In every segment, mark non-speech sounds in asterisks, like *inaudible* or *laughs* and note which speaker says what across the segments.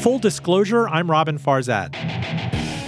Speaker 1: Full disclosure, I'm Roben Farzad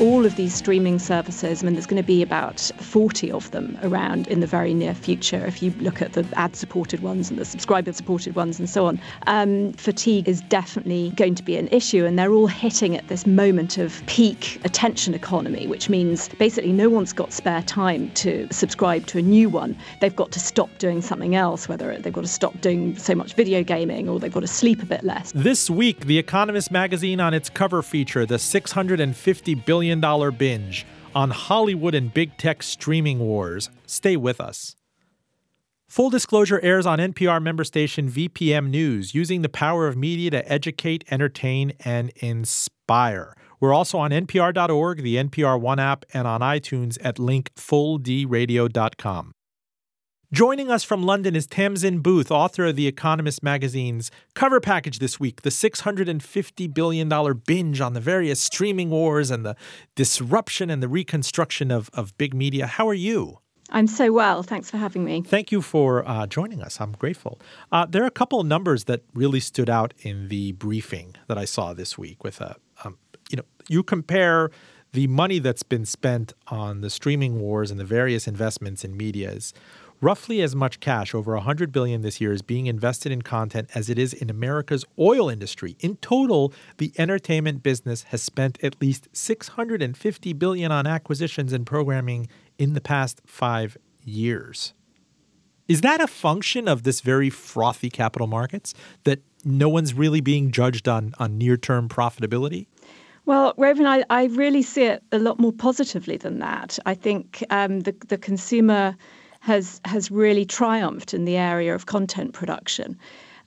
Speaker 2: all of these streaming services, I mean, there's going to be about 40 of them around in the very near future if you look at the ad supported ones and the subscriber supported ones and so on. Um, fatigue is definitely going to be an issue, and they're all hitting at this moment of peak attention economy, which means basically no one's got spare time to subscribe to a new one. They've got to stop doing something else, whether they've got to stop doing so much video gaming or they've got to sleep a bit less.
Speaker 1: This week, The Economist magazine on its cover feature, the 650 billion billion binge on Hollywood and big tech streaming wars. Stay with us. Full Disclosure airs on NPR member station VPM News, using the power of media to educate, entertain, and inspire. We're also on npr.org, the NPR One app, and on iTunes at link fulldradio.com. Joining us from London is Tamzin Booth, author of The Economist magazine's cover package this week, the $650 billion binge on the various streaming wars and the disruption and the reconstruction of, of big media. How are you?
Speaker 2: I'm so well. Thanks for having me.
Speaker 1: Thank you for uh, joining us. I'm grateful. Uh, there are a couple of numbers that really stood out in the briefing that I saw this week. With a, um, you know, you compare the money that's been spent on the streaming wars and the various investments in media is Roughly as much cash, over 100 billion this year, is being invested in content as it is in America's oil industry. In total, the entertainment business has spent at least 650 billion on acquisitions and programming in the past 5 years. Is that a function of this very frothy capital markets that no one's really being judged on on near-term profitability?
Speaker 2: Well, Raven, I, I really see it a lot more positively than that. I think um, the the consumer has has really triumphed in the area of content production.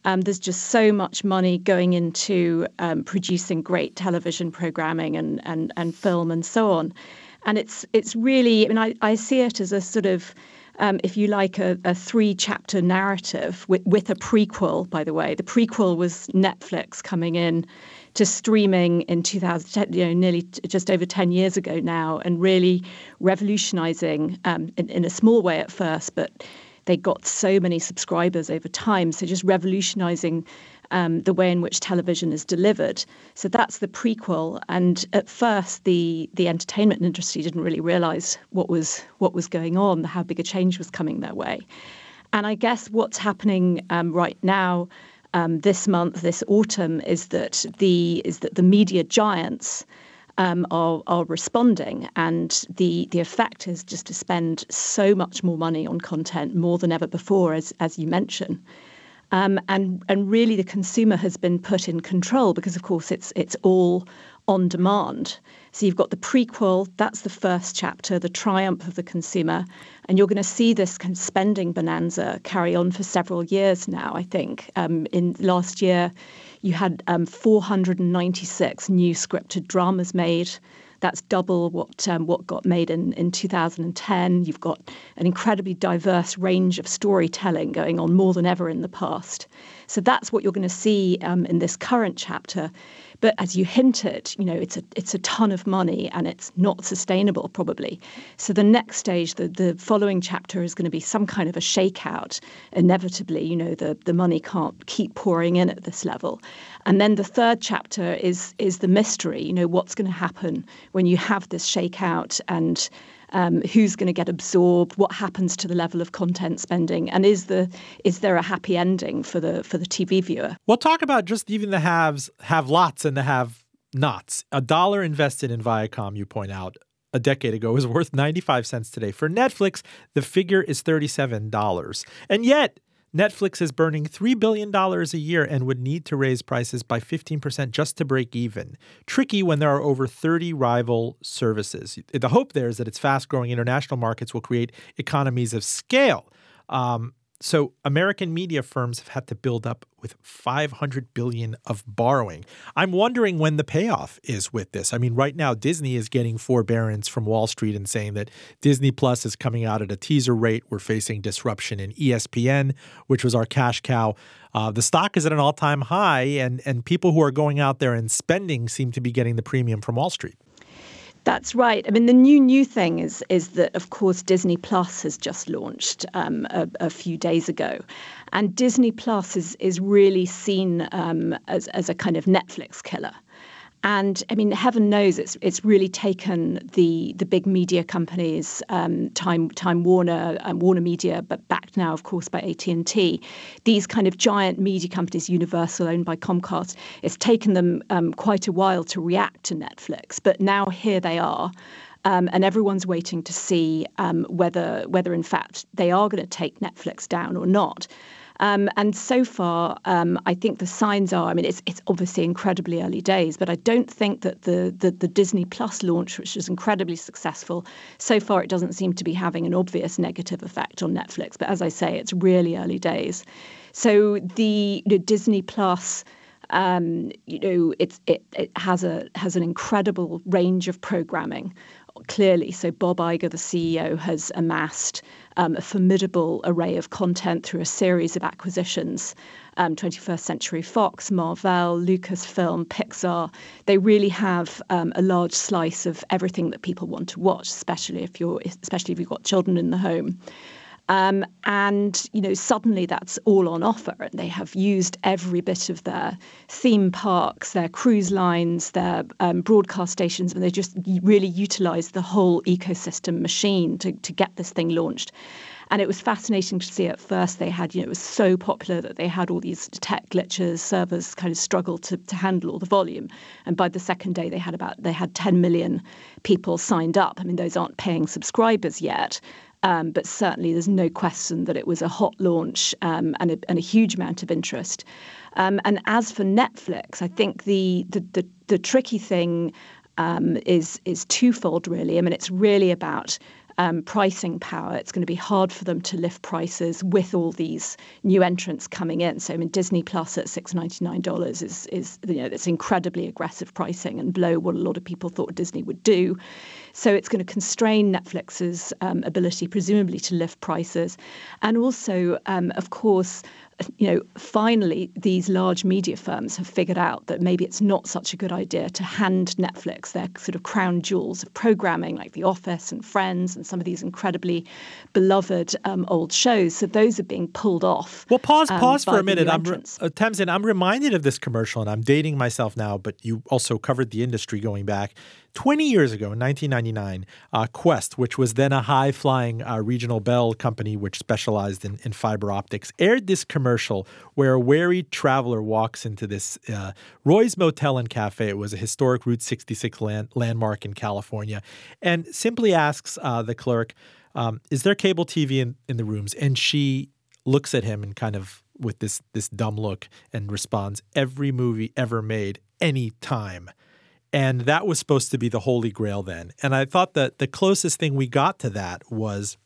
Speaker 2: Um, there's just so much money going into um, producing great television programming and, and, and film and so on. And it's it's really, I mean, I, I see it as a sort of, um, if you like, a, a three chapter narrative with, with a prequel, by the way. The prequel was Netflix coming in to streaming in 2010, you know, nearly just over 10 years ago now, and really revolutionizing um, in, in a small way at first, but they got so many subscribers over time. So just revolutionizing um, the way in which television is delivered. So that's the prequel. And at first, the the entertainment industry didn't really realize what was what was going on, how big a change was coming their way. And I guess what's happening um, right now um, this month, this autumn, is that the is that the media giants um, are are responding, and the the effect is just to spend so much more money on content, more than ever before, as as you mentioned. Um, and and really, the consumer has been put in control because, of course, it's it's all on demand. So you've got the prequel, that's the first chapter, the triumph of the consumer. And you're going to see this kind of spending bonanza carry on for several years now, I think. Um, in last year, you had um, 496 new scripted dramas made. That's double what um, what got made in, in 2010. You've got an incredibly diverse range of storytelling going on more than ever in the past. So that's what you're going to see um, in this current chapter. But as you hinted, you know, it's a it's a ton of money and it's not sustainable probably. So the next stage, the the following chapter is going to be some kind of a shakeout. Inevitably, you know, the the money can't keep pouring in at this level. And then the third chapter is is the mystery. You know, what's going to happen when you have this shakeout and um, who's going to get absorbed, what happens to the level of content spending, and is the is there a happy ending for the for the TV viewer?
Speaker 1: We'll talk about just even the haves, have lots, and the have nots. A dollar invested in Viacom, you point out, a decade ago is worth 95 cents today. For Netflix, the figure is $37. And yet, Netflix is burning $3 billion a year and would need to raise prices by 15% just to break even. Tricky when there are over 30 rival services. The hope there is that its fast growing international markets will create economies of scale. Um, so American media firms have had to build up with 500 billion of borrowing. I'm wondering when the payoff is with this. I mean, right now Disney is getting forbearance from Wall Street and saying that Disney Plus is coming out at a teaser rate. We're facing disruption in ESPN, which was our cash cow. Uh, the stock is at an all-time high, and and people who are going out there and spending seem to be getting the premium from Wall Street.
Speaker 2: That's right. I mean, the new new thing is is that of course Disney Plus has just launched um, a, a, few days ago, and Disney Plus is is really seen um, as as a kind of Netflix killer. And I mean, heaven knows it's it's really taken the the big media companies, um, Time Time Warner, um, Warner Media, but backed now, of course, by AT and T. These kind of giant media companies, Universal, owned by Comcast. It's taken them um, quite a while to react to Netflix, but now here they are. Um, and everyone's waiting to see um, whether whether in fact they are going to take Netflix down or not. Um, and so far, um, I think the signs are. I mean, it's it's obviously incredibly early days, but I don't think that the, the the Disney Plus launch, which was incredibly successful, so far it doesn't seem to be having an obvious negative effect on Netflix. But as I say, it's really early days. So the, the Disney Plus. Um, you know, it's it, it has a has an incredible range of programming clearly. So Bob Iger, the CEO, has amassed um, a formidable array of content through a series of acquisitions. Um, 21st Century Fox, Marvel, Lucasfilm, Pixar. They really have um, a large slice of everything that people want to watch, especially if you're, especially if you've got children in the home. Um, and you know, suddenly that's all on offer, and they have used every bit of their theme parks, their cruise lines, their um, broadcast stations, and they just really utilised the whole ecosystem machine to to get this thing launched. And it was fascinating to see at first they had, you know, it was so popular that they had all these tech glitches, servers kind of struggled to, to handle all the volume. And by the second day they had about they had 10 million people signed up. I mean, those aren't paying subscribers yet, um, but certainly, there's no question that it was a hot launch um, and, a, and, a, huge amount of interest. Um, and as for Netflix, I think the the the, the tricky thing um, is is twofold, really. I mean, it's really about um, pricing power. It's going to be hard for them to lift prices with all these new entrants coming in. So, I mean, Disney Plus at six ninety nine dollars is is you know it's incredibly aggressive pricing and below what a lot of people thought Disney would do. So, it's going to constrain Netflix's um, ability, presumably, to lift prices, and also, um, of course you know, finally, these large media firms have figured out that maybe it's not such a good idea to hand Netflix their sort of crown jewels of programming, like The Office and Friends, and some of these incredibly beloved um, old shows. So those are being pulled off.
Speaker 1: Well, pause, um, pause for a minute. I'm re- uh, Tamzin, I'm reminded of this commercial, and I'm dating myself now, but you also covered the industry going back. 20 years ago, in 1999, uh, Qwest, which was then a high flying uh, regional bell company which specialized in, in, fiber optics, aired this commercial where a weary traveler walks into this uh, Roy's Motel and Cafe. It was a historic Route 66 land, landmark in California, and simply asks uh, the clerk, um, Is there cable TV in, in the rooms? And she looks at him and kind of with this this dumb look and responds, Every movie ever made, any time. And that was supposed to be the holy grail then. And I thought that the closest thing we got to that was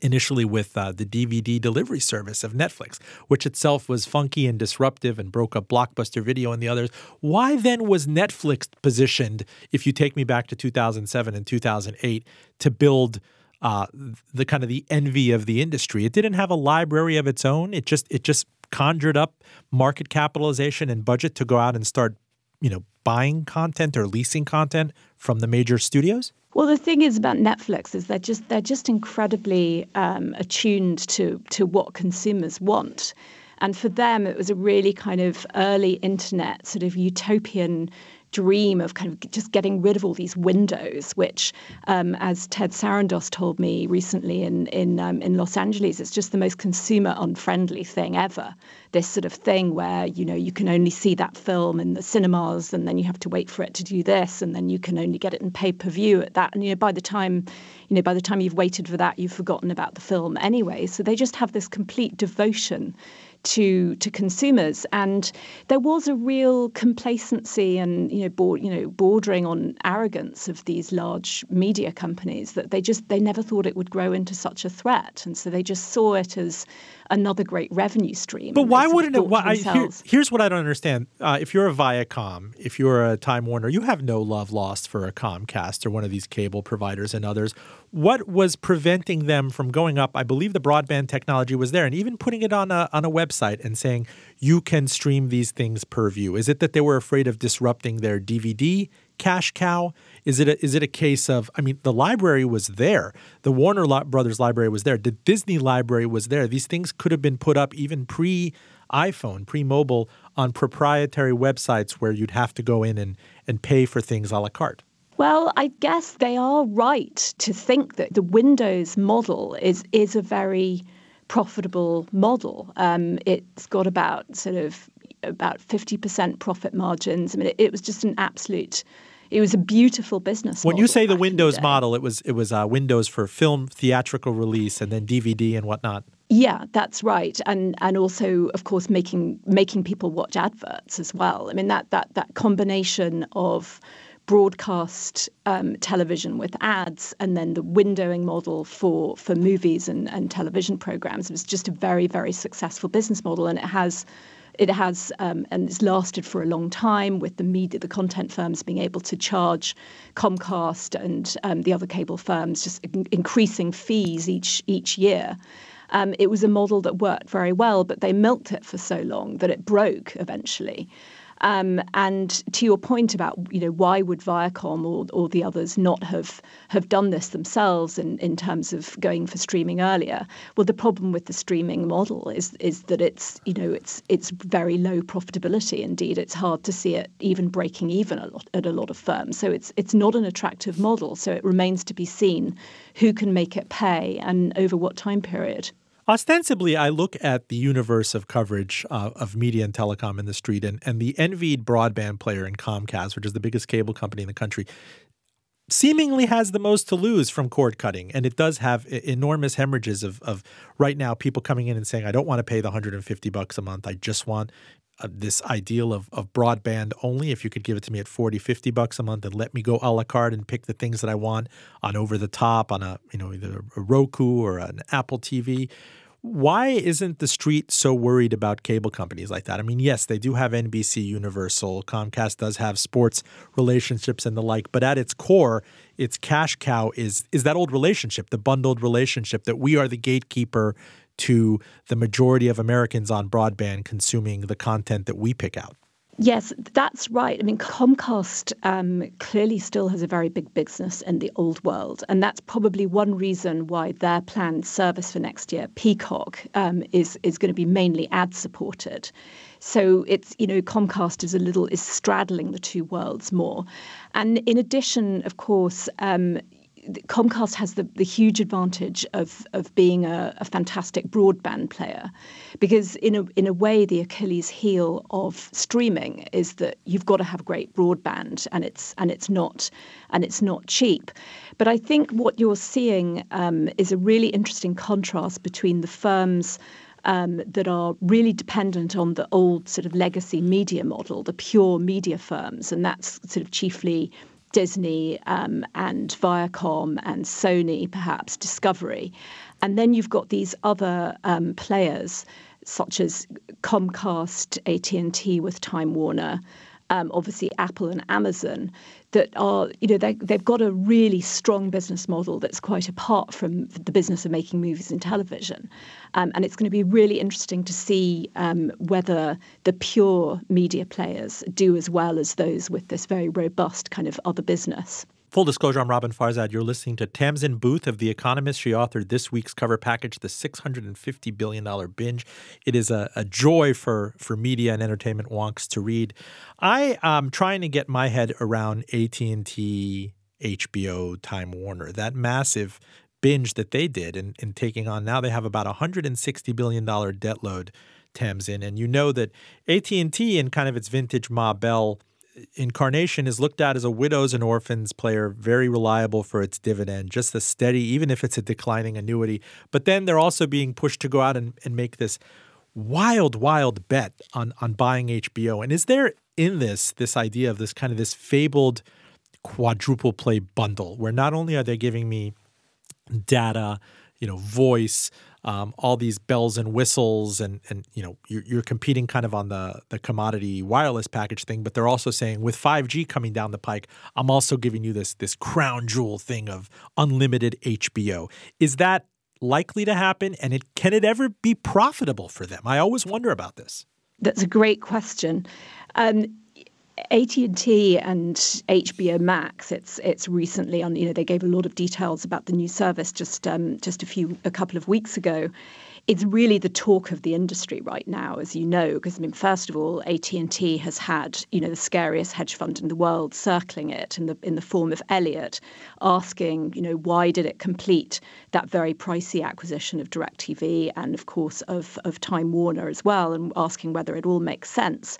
Speaker 1: initially with uh, the DVD delivery service of Netflix, which itself was funky and disruptive and broke up Blockbuster Video and the others. Why then was Netflix positioned, if you take me back to 2007 and 2008, to build uh, the kind of the envy of the industry? It didn't have a library of its own. It just it just conjured up market capitalization and budget to go out and start you know, buying content or leasing content from the major studios?
Speaker 2: Well, the thing is about Netflix is they're just they're just incredibly um, attuned to to what consumers want. And for them, it was a really kind of early internet sort of utopian dream of kind of just getting rid of all these windows, which, um, as Ted Sarandos told me recently in in um, in Los Angeles, it's just the most consumer unfriendly thing ever. This sort of thing where you know you can only see that film in the cinemas, and then you have to wait for it to do this, and then you can only get it in pay per view at that. And you know by the time, you know by the time you've waited for that, you've forgotten about the film anyway. So they just have this complete devotion to to consumers, and there was a real complacency and you know, you know, bordering on arrogance of these large media companies that they just they never thought it would grow into such a threat, and so they just saw it as another great revenue stream.
Speaker 1: But why wouldn't it? Why, I, here, here's what I don't understand: uh, if you're a Viacom, if you're a Time Warner, you have no love lost for a Comcast or one of these cable providers and others. What was preventing them from going up? I believe the broadband technology was there, and even putting it on a on a website and saying you can stream these things per view. Is it that they were afraid of disrupting their DVD cash cow? Is it a, is it a case of I mean the library was there, the Warner Brothers library was there, the Disney library was there. These things could have been put up even pre iPhone, pre mobile, on proprietary websites where you'd have to go in and, and pay for things a la carte.
Speaker 2: Well, I guess they are right to think that the Windows model is is a very profitable model. Um, it's got about sort of about fifty percent profit margins. I mean, it, it was just an absolute it was a beautiful business. Model.
Speaker 1: When you say the Windows the model, it was it was uh, Windows for film theatrical release and then DVD and whatnot.
Speaker 2: Yeah, that's right, and and also of course making making people watch adverts as well. I mean that that that combination of broadcast um, television with ads and then the windowing model for for movies and, and television programs. It was just a very, very successful business model and it has it has um, and it's lasted for a long time with the media, the content firms being able to charge Comcast and um, the other cable firms just in- increasing fees each each year. Um, it was a model that worked very well, but they milked it for so long that it broke eventually. Um, and to your point about you know why would Viacom or, or the others not have have done this themselves in, in terms of going for streaming earlier? Well, the problem with the streaming model is is that it's you know it's it's very low profitability. Indeed, it's hard to see it even breaking even a lot, at a lot of firms. So it's it's not an attractive model. So it remains to be seen who can make it pay and over what time period.
Speaker 1: Ostensibly, I look at the universe of coverage uh, of media and telecom in the street, and, and the envied broadband player in Comcast, which is the biggest cable company in the country, seemingly has the most to lose from cord cutting. And it does have enormous hemorrhages of, of right now people coming in and saying, I don't want to pay the 150 bucks a month. I just want uh, this ideal of, of broadband only. If you could give it to me at 40, 50 bucks a month and let me go a la carte and pick the things that I want on over the top on a, you know, either a Roku or an Apple TV. Why isn't the street so worried about cable companies like that? I mean, yes, they do have NBC Universal, Comcast does have sports relationships and the like, but at its core, its cash cow is is that old relationship, the bundled relationship that we are the gatekeeper to the majority of Americans on broadband consuming the content that we pick out.
Speaker 2: Yes, that's right. I mean, Comcast um, clearly still has a very big business in the old world. And that's probably one reason why their planned service for next year, Peacock, um, is, is going to be mainly ad supported. So it's, you know, Comcast is a little, is straddling the two worlds more. And in addition, of course, um, Comcast has the, the huge advantage of of being a, a, fantastic broadband player, because in a in a way the Achilles heel of streaming is that you've got to have great broadband and it's and it's not and it's not cheap. But I think what you're seeing um, is a really interesting contrast between the firms. Um, that are really dependent on the old sort of legacy media model, the pure media firms, and that's sort of chiefly Disney um, and Viacom and Sony, perhaps Discovery. And then you've got these other um, players such as Comcast, AT&T with Time Warner, um, obviously Apple and Amazon, that are, you know, they, they've got a really strong business model that's quite apart from the business of making movies and television. Um, and it's going to be really interesting to see um, whether the pure media players do as well as those with this very robust kind of other business.
Speaker 1: Full disclosure, I'm Roben Farzad. You're listening to Tamzin Booth of The Economist. She authored this week's cover package, The $650 Billion Binge. It is a, a joy for, for media and entertainment wonks to read. I am trying to get my head around AT&T, HBO, Time Warner, that massive binge that they did and, and taking on now they have about $160 billion debt load, Tamzin. And you know that AT&T in kind of its vintage Ma Bell – Incarnation is looked at as a widows and orphans player, very reliable for its dividend, just a steady, even if it's a declining annuity. But then they're also being pushed to go out and, and make this wild, wild bet on on buying HBO. And is there in this this idea of this kind of this fabled quadruple play bundle where not only are they giving me data, you know, voice, um, all these bells and whistles, and and you know you're, you're, competing kind of on the the commodity wireless package thing, but they're also saying with 5G coming down the pike, I'm also giving you this this crown jewel thing of unlimited HBO. Is that likely to happen, and it can it ever be profitable for them? I always wonder about this.
Speaker 2: That's a great question. Um, AT&T and HBO Max. It's it's recently on. You know, they gave a lot of details about the new service just um, just a few a couple of weeks ago. it's really the talk of the industry right now, as you know, because I mean, first of all, AT and T has had you know the scariest hedge fund in the world circling it in the in the form of Elliott, asking you know why did it complete that very pricey acquisition of DirecTV and of course of of Time Warner as well, and asking whether it all makes sense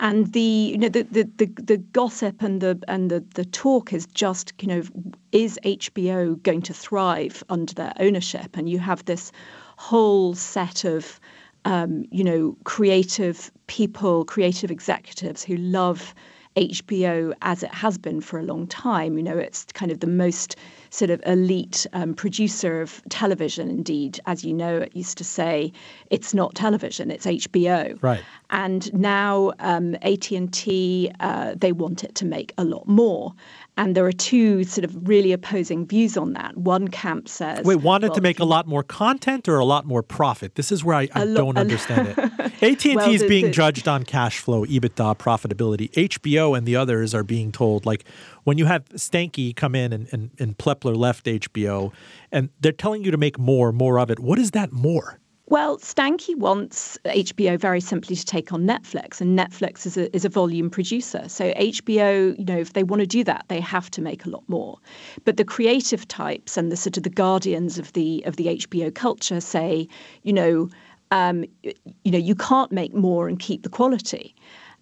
Speaker 2: and the you know the, the the, the, gossip and the and the, the talk is just you know is HBO going to thrive under their ownership? And you have this whole set of um, you know creative people creative executives who love HBO as it has been for a long time. You know it's kind of the most sort of elite um, producer of television. Indeed, as you know, it used to say it's not television; it's HBO.
Speaker 1: Right.
Speaker 2: And now um, AT and T uh, they want it to make a lot more. And there are two sort of really opposing views on that. One camp says,
Speaker 1: "Wait, wanted well, to make a lot more content or a lot more profit?" This is where I, I lo- don't understand it. *laughs* AT and T is being the, judged on cash flow, EBITDA, profitability. HBO and the others are being told like, when you have Stankey come in and, and, and Plepler left HBO, and they're telling you to make more, more of it. What is that more?
Speaker 2: Well, Stankey wants HBO very simply to take on Netflix, and Netflix is a, is a volume producer. So HBO, you know, if they want to do that, they have to make a lot more. But the creative types and the sort of the guardians of the of the HBO culture say, you know, um, you know, you can't make more and keep the quality.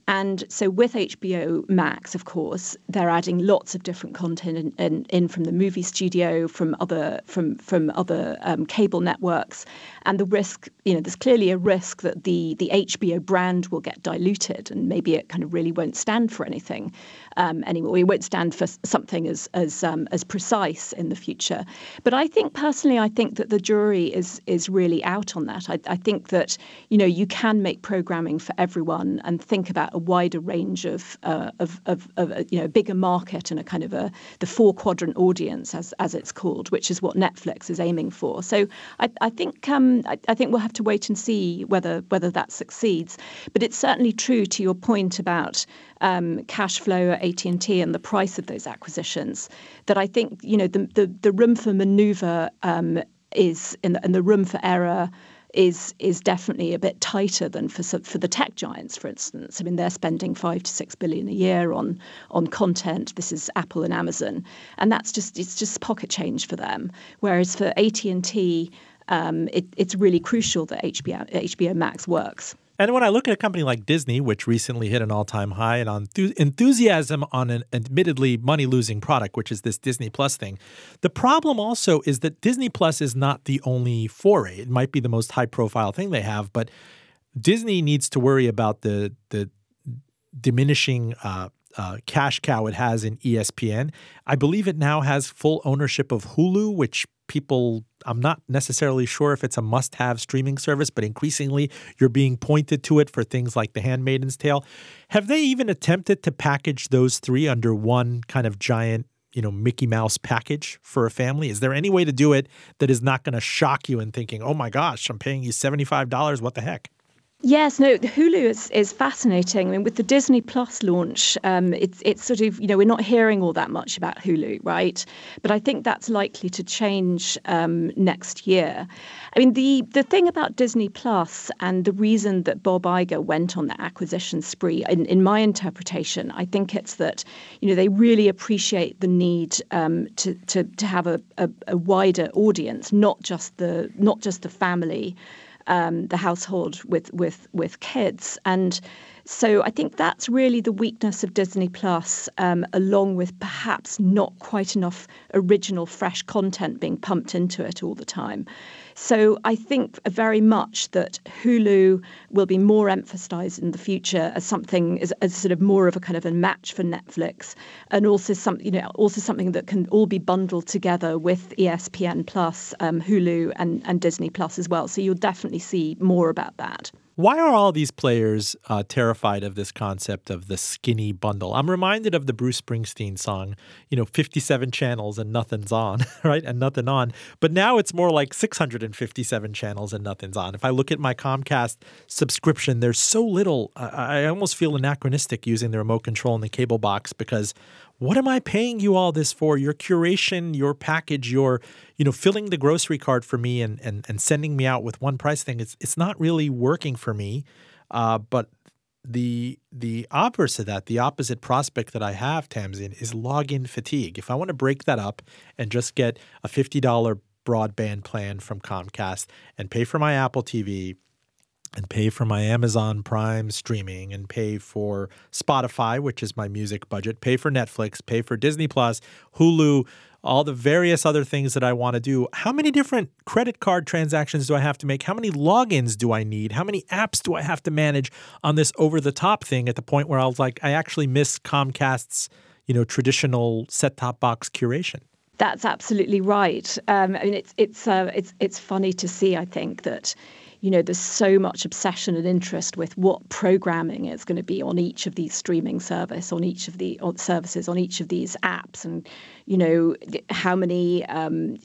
Speaker 2: And so with HBO Max, of course, they're adding lots of different content in, in, in from the movie studio, from other from from other um, cable networks, and the risk, you know, there's clearly a risk that the the HBO brand will get diluted, and maybe it kind of really won't stand for anything um, anymore. It won't stand for something as as um, as precise in the future. But I think personally, I think that the jury is is really out on that. I, I think that you know you can make programming for everyone and think about a wider range of, uh, of, of, of you know, bigger market and a kind of a the four quadrant audience, as, as it's called, which is what Netflix is aiming for. So I, I think um, I, I, think we'll have to wait and see whether whether that succeeds. But it's certainly true to your point about um, cash flow at AT and and the price of those acquisitions. That I think you know the the, the room for manoeuvre um, is in the, and the room for error is is definitely a bit tighter than for for the tech giants, for instance. I mean, they're spending five to six billion a year on on content. This is Apple and Amazon, and that's just it's just pocket change for them. Whereas for AT and T, um, it, it's really crucial that HBO HBO Max works.
Speaker 1: And when I look at a company like Disney, which recently hit an all time high and on enthusiasm on an admittedly money losing product, which is this Disney Plus thing, the problem also is that Disney Plus is not the only foray. It might be the most high profile thing they have, but Disney needs to worry about the, the diminishing uh, uh, cash cow it has in ESPN. I believe it now has full ownership of Hulu, which people I'm not necessarily sure if it's a must have streaming service, but increasingly you're being pointed to it for things like The Handmaid's Tale. Have they even attempted to package those three under one kind of giant, you know, Mickey Mouse package for a family? Is there any way to do it that is not going to shock you in thinking, oh my gosh, I'm paying you $75? What the heck?
Speaker 2: Yes, no, Hulu is, is fascinating. I mean, with the Disney Plus launch, um, it's it's sort of you know we're not hearing all that much about Hulu, right? But I think that's likely to change um, next year. I mean, the the thing about Disney Plus and the reason that Bob Iger went on the acquisition spree, in, in my interpretation, I think it's that you know they really appreciate the need um, to, to to have a, a, a wider audience, not just the not just the family um, the household with with with kids and so I think that's really the weakness of Disney Plus, um, along with perhaps not quite enough original, fresh content being pumped into it all the time. So I think very much that Hulu will be more emphasized in the future as something as, as sort of more of a kind of a match for Netflix, and also some you know also something that can all be bundled together with ESPN Plus, um, Hulu, and and Disney Plus as well. So you'll definitely see more about that.
Speaker 1: Why are all these players uh, terrified of this concept of the skinny bundle? I'm reminded of the Bruce Springsteen song, you know, 57 channels and nothing's on, *laughs* right? And nothing on. But now it's more like 657 channels and nothing's on. If I look at my Comcast subscription, there's so little. I, I almost feel anachronistic using the remote control in the cable box because what am I paying you all this for? Your curation, your package, your, you know, filling the grocery cart for me and and, and sending me out with one price thing. It's it's not really working for me. Uh, but the the opposite of that, the opposite prospect that I have, Tamzin, is login fatigue. If I want to break that up and just get a fifty dollar broadband plan from Comcast and pay for my Apple TV and pay for my Amazon Prime streaming and pay for Spotify, which is my music budget, pay for Netflix, pay for Disney Plus, Hulu, all the various other things that I want to do. How many different credit card transactions do I have to make? How many logins do I need? How many apps do I have to manage on this over the top thing at the point where I was like, I actually miss Comcast's, you know, traditional set top box curation?
Speaker 2: That's absolutely right. Um, I mean, it's it's uh, it's it's funny to see. I think that you know, there's so much obsession and interest with what programming is going to be on each of these streaming service, on each of the on services, on each of these apps, and you know, how many um,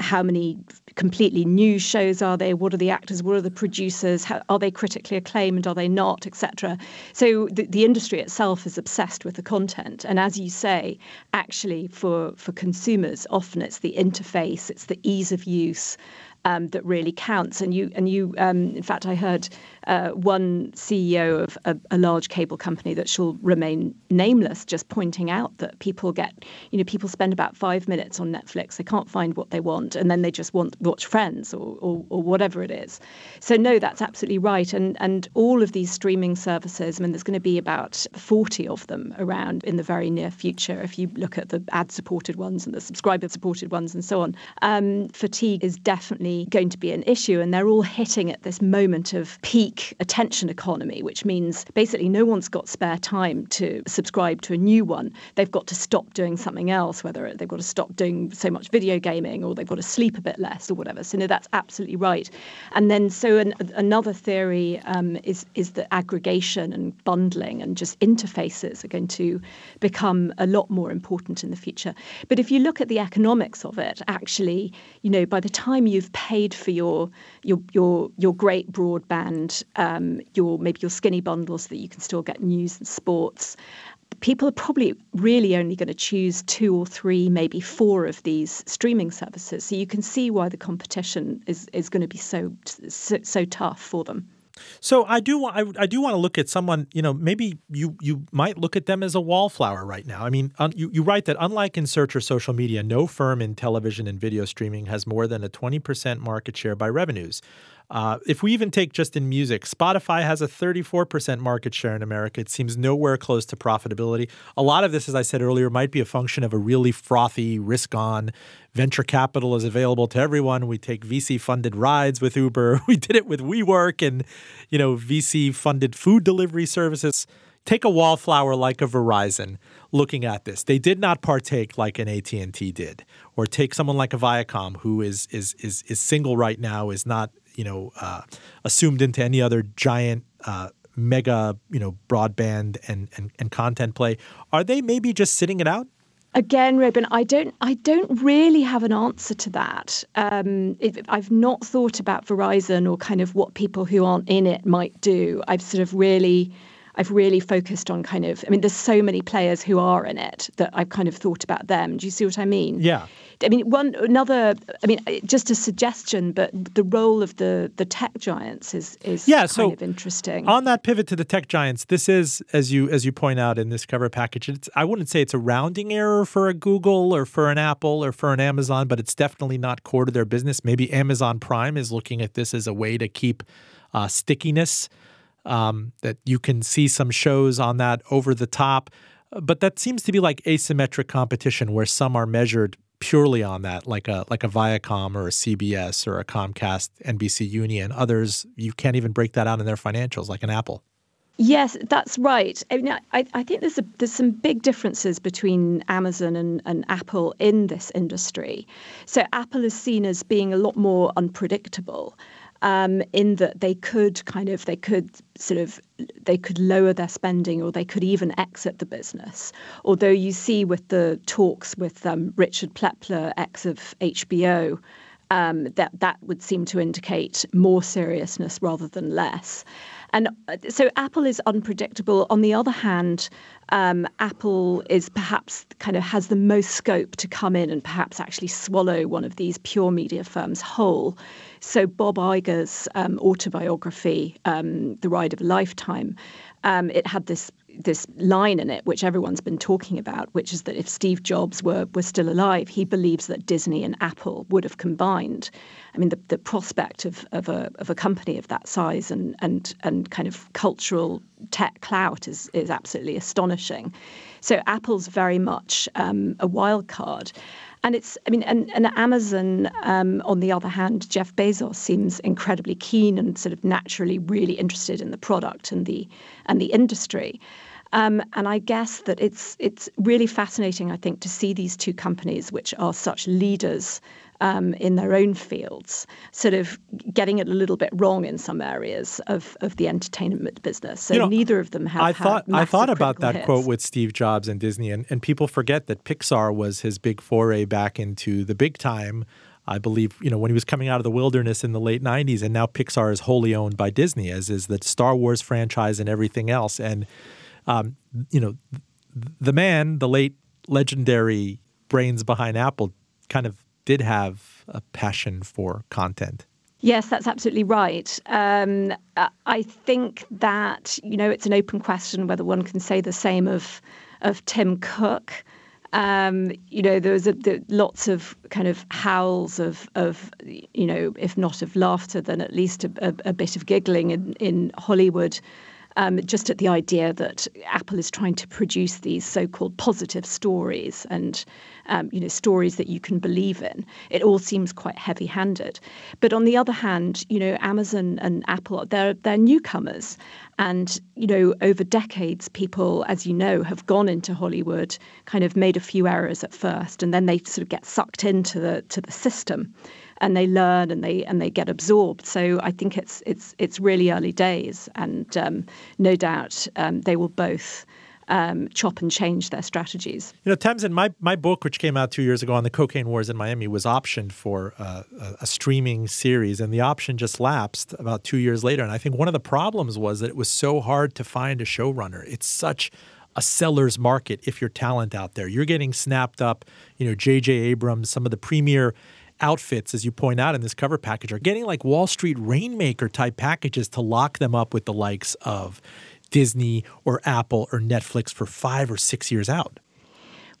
Speaker 2: how many completely new shows are there? What are the actors? What are the producers? How, are they critically acclaimed? Are they not? Etc. So the, the industry itself is obsessed with the content, and as you say, actually for for consumers, often it's the interface, it's the ease of use, um, that really counts. And you, and you, um, in fact, I heard uh, one CEO of a, a, large cable company that shall remain nameless just pointing out that people get, you know, people spend about five minutes on Netflix. They can't find what they want, and then they just want watch Friends or, or, or whatever it is. So no, that's absolutely right. And and all of these streaming services, I mean, there's going to be about 40 of them around in the very near future. If you look at the ad-supported ones and the subscriber-supported ones and so on, um, fatigue is definitely going to be an issue, and they're all hitting at this moment of peak peak attention economy, which means basically no one's got spare time to subscribe to a new one. They've got to stop doing something else, whether they've got to stop doing so much video gaming or they've got to sleep a bit less or whatever. So no, that's absolutely right. And then so an, another theory um, is is that aggregation and bundling and just interfaces are going to become a lot more important in the future. But if you look at the economics of it, actually, you know, by the time you've paid for your your your your great broadband um, your maybe your skinny bundles so that you can still get news and sports. People are probably really only going to choose two or three, maybe four of these streaming services. So you can see why the competition is is going to be so so, so tough for them.
Speaker 1: So I do want I, I, do want to look at someone you know maybe you you might look at them as a wallflower right now. I mean un, you you write that unlike in search or social media, no firm in television and video streaming has more than a twenty percent market share by revenues. Uh, if we even take just in music, Spotify has a 34% market share in America. It seems nowhere close to profitability. A lot of this, as I said earlier, might be a function of a really frothy, risk on venture capital is available to everyone. We take VC funded rides with Uber. *laughs* We did it with WeWork and, you know, VC funded food delivery services. Take a wallflower like a Verizon looking at this. They did not partake like an AT&T did. Or take someone like a Viacom who is is is is single right now, is not you know uh, assumed into any other giant uh, mega you know broadband and, and and content play. Are they maybe just sitting it out?
Speaker 2: Again, Roben, I don't, I don't really have an answer to that. Um, it, I've not thought about Verizon or kind of what people who aren't in it might do. I've sort of really I've really focused on kind of, I mean, there's so many players who are in it that I've kind of thought about them. Do you see what I mean?
Speaker 1: Yeah.
Speaker 2: I mean, one another. I mean, just a suggestion, but the role of the the tech giants is is
Speaker 1: yeah,
Speaker 2: kind
Speaker 1: so
Speaker 2: of interesting.
Speaker 1: On that pivot to the tech giants, this is as you as you point out in this cover package. It's I wouldn't say it's a rounding error for a Google or for an Apple or for an Amazon, but it's definitely not core to their business. Maybe Amazon Prime is looking at this as a way to keep uh, stickiness um, that you can see some shows on that over the top. But that seems to be like asymmetric competition where some are measured purely on that, like a like a Viacom or a CBS or a Comcast, NBC Union. Others you can't even break that out in their financials, like an Apple.
Speaker 2: Yes, that's right. I mean, I, I think there's a, there's some big differences between Amazon and, and Apple in this industry. So Apple is seen as being a lot more unpredictable um, in that they could kind of they could sort of they could lower their spending or they could even exit the business. Although you see with the talks with um, Richard Plepler, ex of HBO. um, that that would seem to indicate more seriousness rather than less. And uh, so Apple is unpredictable. On the other hand, um, Apple is perhaps kind of has the most scope to come in and perhaps actually swallow one of these pure media firms whole. So Bob Iger's um, autobiography, um, The Ride of a Lifetime, um, it had this this line in it, which everyone's been talking about, which is that if Steve Jobs were were still alive, he believes that Disney and Apple would have combined. I mean, the, the prospect of, of a of a company of that size and and and kind of cultural tech clout is is absolutely astonishing. So Apple's very much um, a wild card. And it's, I mean, and, and Amazon, um, on the other hand, Jeff Bezos seems incredibly keen and sort of naturally really interested in the product and the and the industry. Um, and I guess that it's it's really fascinating, I think, to see these two companies, which are such leaders um, in their own fields, sort of getting it a little bit wrong in some areas of, of the entertainment business. So you know, neither of them have.
Speaker 1: I thought I thought about that
Speaker 2: hits.
Speaker 1: quote with Steve Jobs and Disney, and, and people forget that Pixar was his big foray back into the big time. I believe, you know, when he was coming out of the wilderness in the late 90s, and now Pixar is wholly owned by Disney, as is the Star Wars franchise and everything else. And, um, you know, the man, the late legendary brains behind Apple, kind of did have a passion for content.
Speaker 2: Yes, that's absolutely right. Um, I think that you know it's an open question whether one can say the same of of Tim Cook. Um, you know, there was a, lots of kind of howls of of you know, if not of laughter, then at least a, a, a bit of giggling in in Hollywood um, just at the idea that Apple is trying to produce these so-called positive stories and um, you know stories that you can believe in. It all seems quite heavy-handed. But on the other hand, you know, Amazon and Apple they're they're newcomers, and you know over decades, people, as you know, have gone into Hollywood, kind of made a few errors at first, and then they sort of get sucked into the to the system and they learn and they and they get absorbed. So I think it's it's it's really early days, and um, no doubt um, they will both. Um, chop and change their strategies.
Speaker 1: You know, Tamzin, my, my book, which came out two years ago on the cocaine wars in Miami, was optioned for uh, a, a, streaming series, and the option just lapsed about two years later. And I think one of the problems was that it was so hard to find a showrunner. It's such a seller's market if you're talent out there. You're getting snapped up. You know, J.J. Abrams, some of the premier outfits, as you point out in this cover package, are getting like Wall Street Rainmaker type packages to lock them up with the likes of Disney or Apple or Netflix for five or six years out.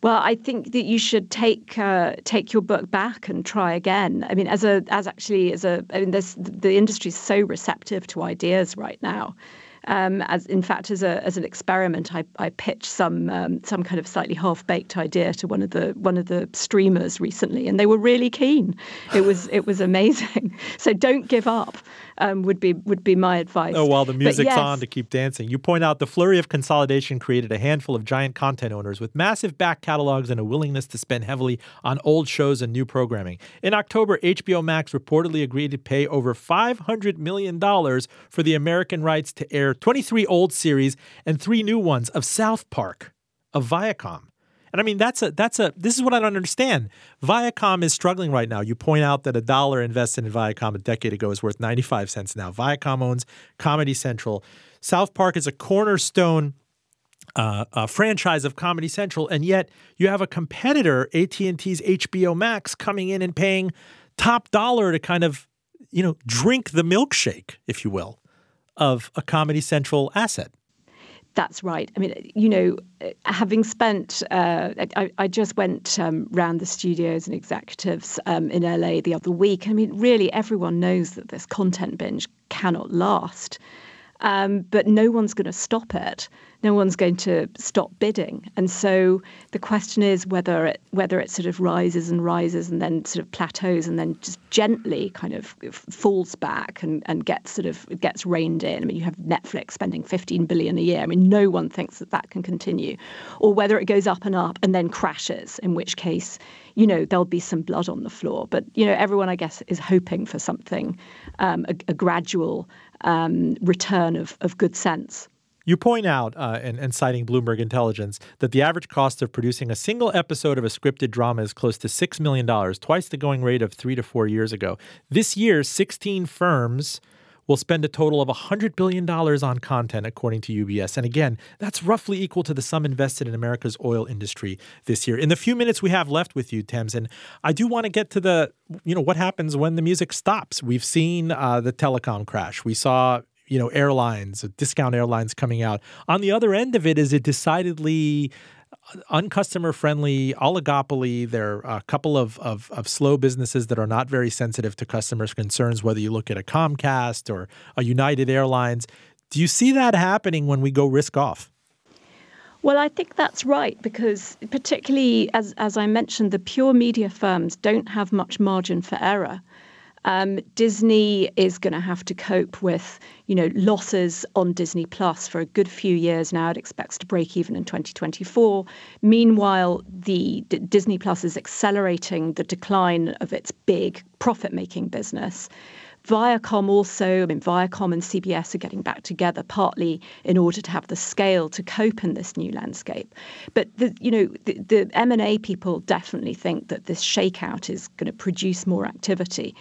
Speaker 2: Well, I think that you should take uh, take your book back and try again. I mean, as a as actually as a I mean, this the industry is so receptive to ideas right now. Um, as in fact, as a as an experiment, I, I pitched some um, some kind of slightly half baked idea to one of the one of the streamers recently, and they were really keen. It was it was amazing. *laughs* So don't give up. Um, would be would be my advice.
Speaker 1: Oh, while the music's yes, on, to keep dancing. You point out the flurry of consolidation created a handful of giant content owners with massive back catalogs and a willingness to spend heavily on old shows and new programming. In October, HBO Max reportedly agreed to pay over five hundred million dollars for the American rights to air 23 old series and three new ones of South Park, of Viacom. And I mean, that's a that's a this is what I don't understand. Viacom is struggling right now. You point out that a dollar invested in Viacom a decade ago is worth 95 cents now. Viacom owns Comedy Central. South Park is a cornerstone uh, a franchise of Comedy Central, and yet you have a competitor, AT&T's HBO Max, coming in and paying top dollar to kind of, you know, drink the milkshake, if you will of a Comedy Central asset.
Speaker 2: That's right. I mean, you know, having spent, uh, I, I, just went um, round the studios and executives um, in LA the other week. I mean, really, everyone knows that this content binge cannot last. Um, but no one's going to stop it. No one's going to stop bidding. And so the question is whether it whether it sort of rises and rises and then sort of plateaus and then just gently kind of falls back and, and gets sort of gets reined in. I mean, you have Netflix spending 15 billion a year. I mean, no one thinks that that can continue, or whether it goes up and up and then crashes, in which case, you know, there'll be some blood on the floor. But you know, everyone, I guess, is hoping for something, um, a, a gradual um, return of, of good sense.
Speaker 1: You point out, uh, and, and, citing Bloomberg Intelligence, that the average cost of producing a single episode of a scripted drama is close to $6 million, twice the going rate of three to four years ago. This year, 16 firms will spend a total of $100 billion on content, according to UBS. And again, that's roughly equal to the sum invested in America's oil industry this year. In the few minutes we have left with you, Tamzin, I do want to get to the, you know, what happens when the music stops. We've seen uh, the telecom crash. We saw you know airlines discount airlines coming out on the other end of it is a decidedly uh, uncustomer friendly oligopoly. There are a couple of, of, of, slow businesses that are not very sensitive to customers' concerns, whether you look at a Comcast or a United Airlines. Do you see that happening when we go risk off?
Speaker 2: Well, I think that's right because, particularly as, as I mentioned, the pure media firms don't have much margin for error. Um, Disney is going to have to cope with, you know, losses on Disney Plus for a good few years now. It expects to break even in 2024. Meanwhile, the D- Disney Plus is accelerating the decline of its big profit-making business. Viacom also, I mean, Viacom and CBS are getting back together partly in order to have the scale to cope in this new landscape. But the, you know, the, the M&A people definitely think that this shakeout is going to produce more activity.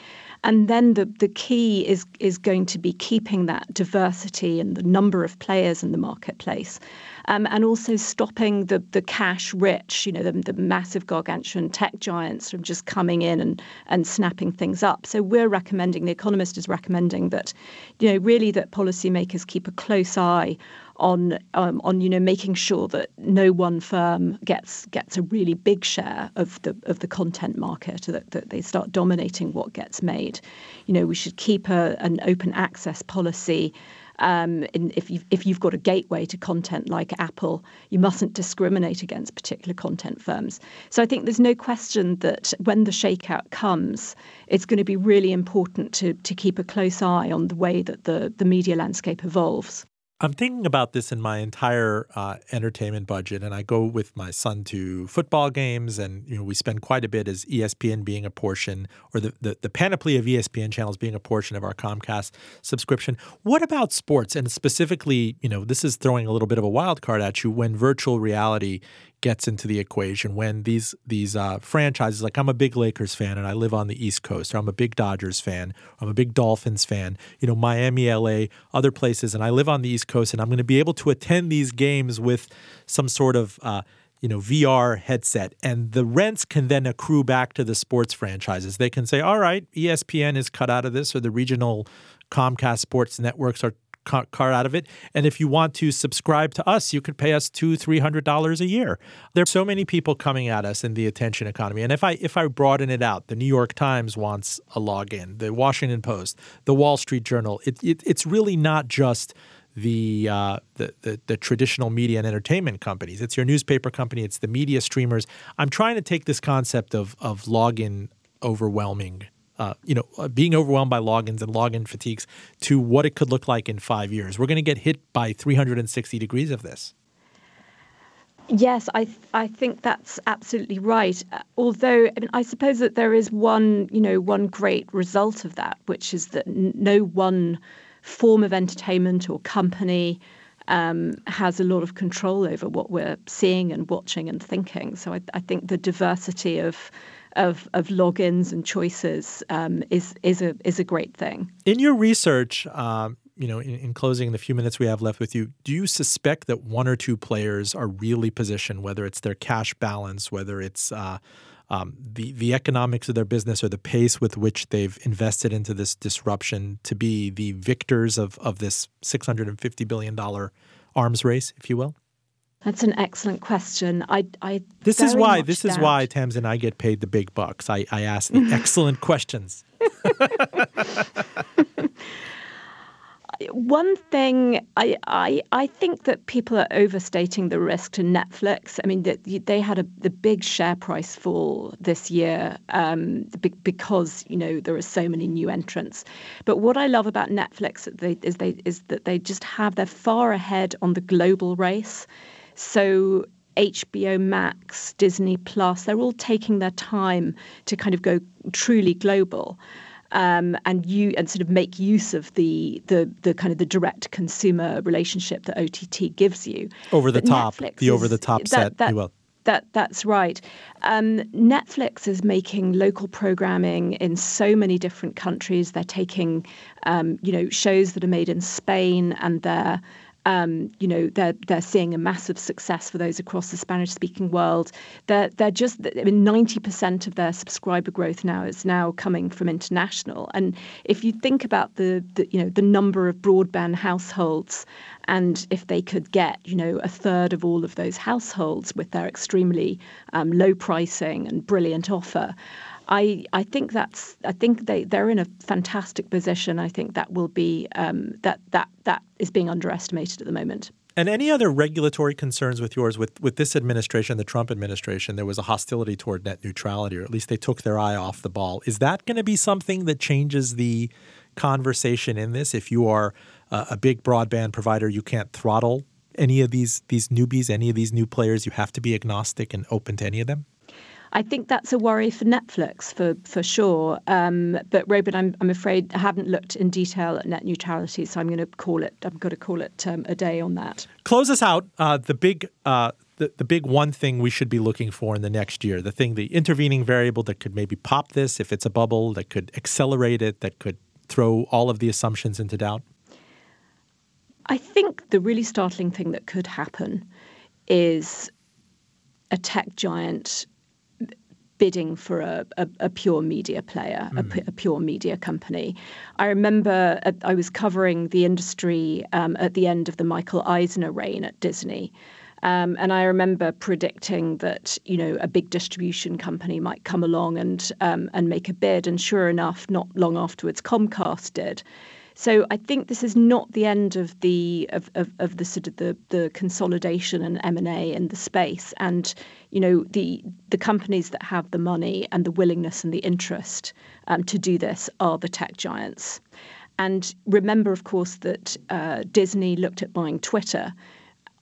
Speaker 2: And then the, the key is is going to be keeping that diversity and the number of players in the marketplace. Um, and also stopping the the cash rich, you know, the, the massive gargantuan tech giants from just coming in and, and snapping things up. So we're recommending, the Economist is recommending that, you know, really that policymakers keep a close eye on um, on you know making sure that no one firm gets gets a really big share of the of the content market that, that they start dominating what gets made. You know, we should keep a, an open access policy. Um, if you've, if you've got a gateway to content like Apple, you mustn't discriminate against particular content firms. So I think there's no question that when the shakeout comes, it's going to be really important to to keep a close eye on the way that the the media landscape evolves.
Speaker 1: I'm thinking about this in my entire uh, entertainment budget, and I go with my son to football games, and you know we spend quite a bit as ESPN being a portion, or the, the, the panoply of ESPN channels being a portion of our Comcast subscription. What about sports, and specifically, you know, this is throwing a little bit of a wild card at you when virtual reality gets into the equation when these these uh, franchises like I'm a big Lakers fan and I live on the East Coast or I'm a big Dodgers fan I'm a big Dolphins fan you know Miami LA other places and I live on the East Coast and I'm going to be able to attend these games with some sort of uh, you know VR headset. And the rents can then accrue back to the sports franchises. They can say all right ESPN is cut out of this or the regional Comcast sports networks are car out of it. And if you want to subscribe to us, you could pay us two, three hundred dollars a year. There are so many people coming at us in the attention economy. And if I if I broaden it out, the New York Times wants a login, the Washington Post, the Wall Street Journal. It, it it's really not just the, uh, the, the the traditional media and entertainment companies. It's your newspaper company. It's the media streamers. I'm trying to take this concept of of login overwhelming uh, you know, uh, being overwhelmed by logins and login fatigues to what it could look like in five years. We're going to get hit by 360 degrees of this.
Speaker 2: Yes, I I think that's absolutely right. Uh, although I, mean, I suppose that there is one you know one great result of that, which is that n- no one form of entertainment or company um, has a lot of control over what we're seeing and watching and thinking. So I, I think the diversity of of of logins and choices um, is is a is a great thing.
Speaker 1: In your research, um, you know, in, in, closing the few minutes we have left with you, do you suspect that one or two players are really positioned, whether it's their cash balance, whether it's uh, um, the the economics of their business or the pace with which they've invested into this disruption to be the victors of of this six hundred and fifty billion dollar arms race, if you will?
Speaker 2: That's an excellent question. I, I
Speaker 1: this is why this doubt. is why Tams and I get paid the big bucks. I, I ask the *laughs* excellent questions. *laughs*
Speaker 2: One thing I, I I think that people are overstating the risk to Netflix. I mean, they had a the big share price fall this year um, because you know there are so many new entrants. But what I love about Netflix is they is that they just have they're far ahead on the global race. So HBO Max, Disney Plus, they're all taking their time to kind of go truly global. um, and you and sort of make use of the the the kind of the direct consumer relationship that OTT gives you.
Speaker 1: Over the but top, Netflix the over the top set, that,
Speaker 2: that, that that's right. Um, Netflix is making local programming in so many different countries. They're taking, um, you know, shows that are made in Spain and they're um, you know, they're they're seeing a massive success for those across the Spanish-speaking world. They're they're just I mean, ninety percent of their subscriber growth now is now coming from international. And if you think about the, the you know the number of broadband households, and if they could get you know a third of all of those households with their extremely um, low pricing and brilliant offer. I, I think that's I think they, they're in a fantastic position. I think that will be um, that that that is being underestimated at the moment.
Speaker 1: And any other regulatory concerns with yours with with this administration, the Trump administration, there was a hostility toward net neutrality, or at least they took their eye off the ball. Is that going to be something that changes the conversation in this? If you are a, a big broadband provider, you can't throttle any of these these newbies, any of these new players. You have to be agnostic and open to any of them.
Speaker 2: I think that's a worry for Netflix for for sure. Um, but Roben, I'm I'm afraid I haven't looked in detail at net neutrality, so I'm going to call it. I'm going to call it um, a day on that.
Speaker 1: Close us out. Uh, the big. Uh, the, the big one thing we should be looking for in the next year, the thing, the intervening variable that could maybe pop this if it's a bubble, that could accelerate it, that could throw all of the assumptions into doubt?
Speaker 2: I think the really startling thing that could happen is a tech giant bidding for a, a, a pure media player, mm. a, a, pure media company. I remember at, I was covering the industry um, at the end of the Michael Eisner reign at Disney. Um, and I remember predicting that you know a big distribution company might come along and um, and make a bid, and sure enough, not long afterwards, Comcast did. So I think this is not the end of the of, of, of the sort of the, the consolidation and M and A in the space. And you know the the companies that have the money and the willingness and the interest um, to do this are the tech giants. And remember, of course, that uh, Disney looked at buying Twitter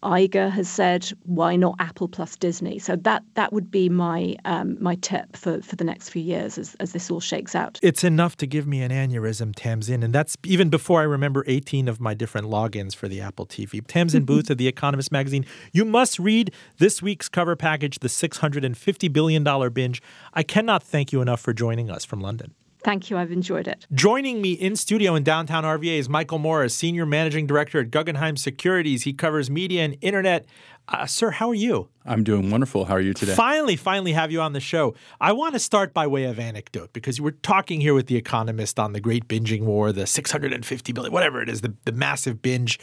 Speaker 2: Iger has said, why not Apple plus Disney? So that that would be my um, my tip for, for the next few years as, as this all shakes out.
Speaker 1: It's enough to give me an aneurysm, Tamzin, and that's even before I remember 18 of my different logins for the Apple TV. Tamzin *laughs* Booth of The Economist magazine. You must read this week's cover package, The $650 Billion Binge. I cannot thank you enough for joining us from London.
Speaker 2: Thank you. I've enjoyed it.
Speaker 1: Joining me in studio in downtown RVA is Michael Morris, Senior Managing Director at Guggenheim Securities. He covers media and internet. Uh, sir, how are you?
Speaker 3: I'm doing wonderful. How are you today?
Speaker 1: Finally, finally have you on the show. I want to start by way of anecdote because we're talking here with The Economist on the great binging war, the 650 billion, whatever it is, the, the massive binge.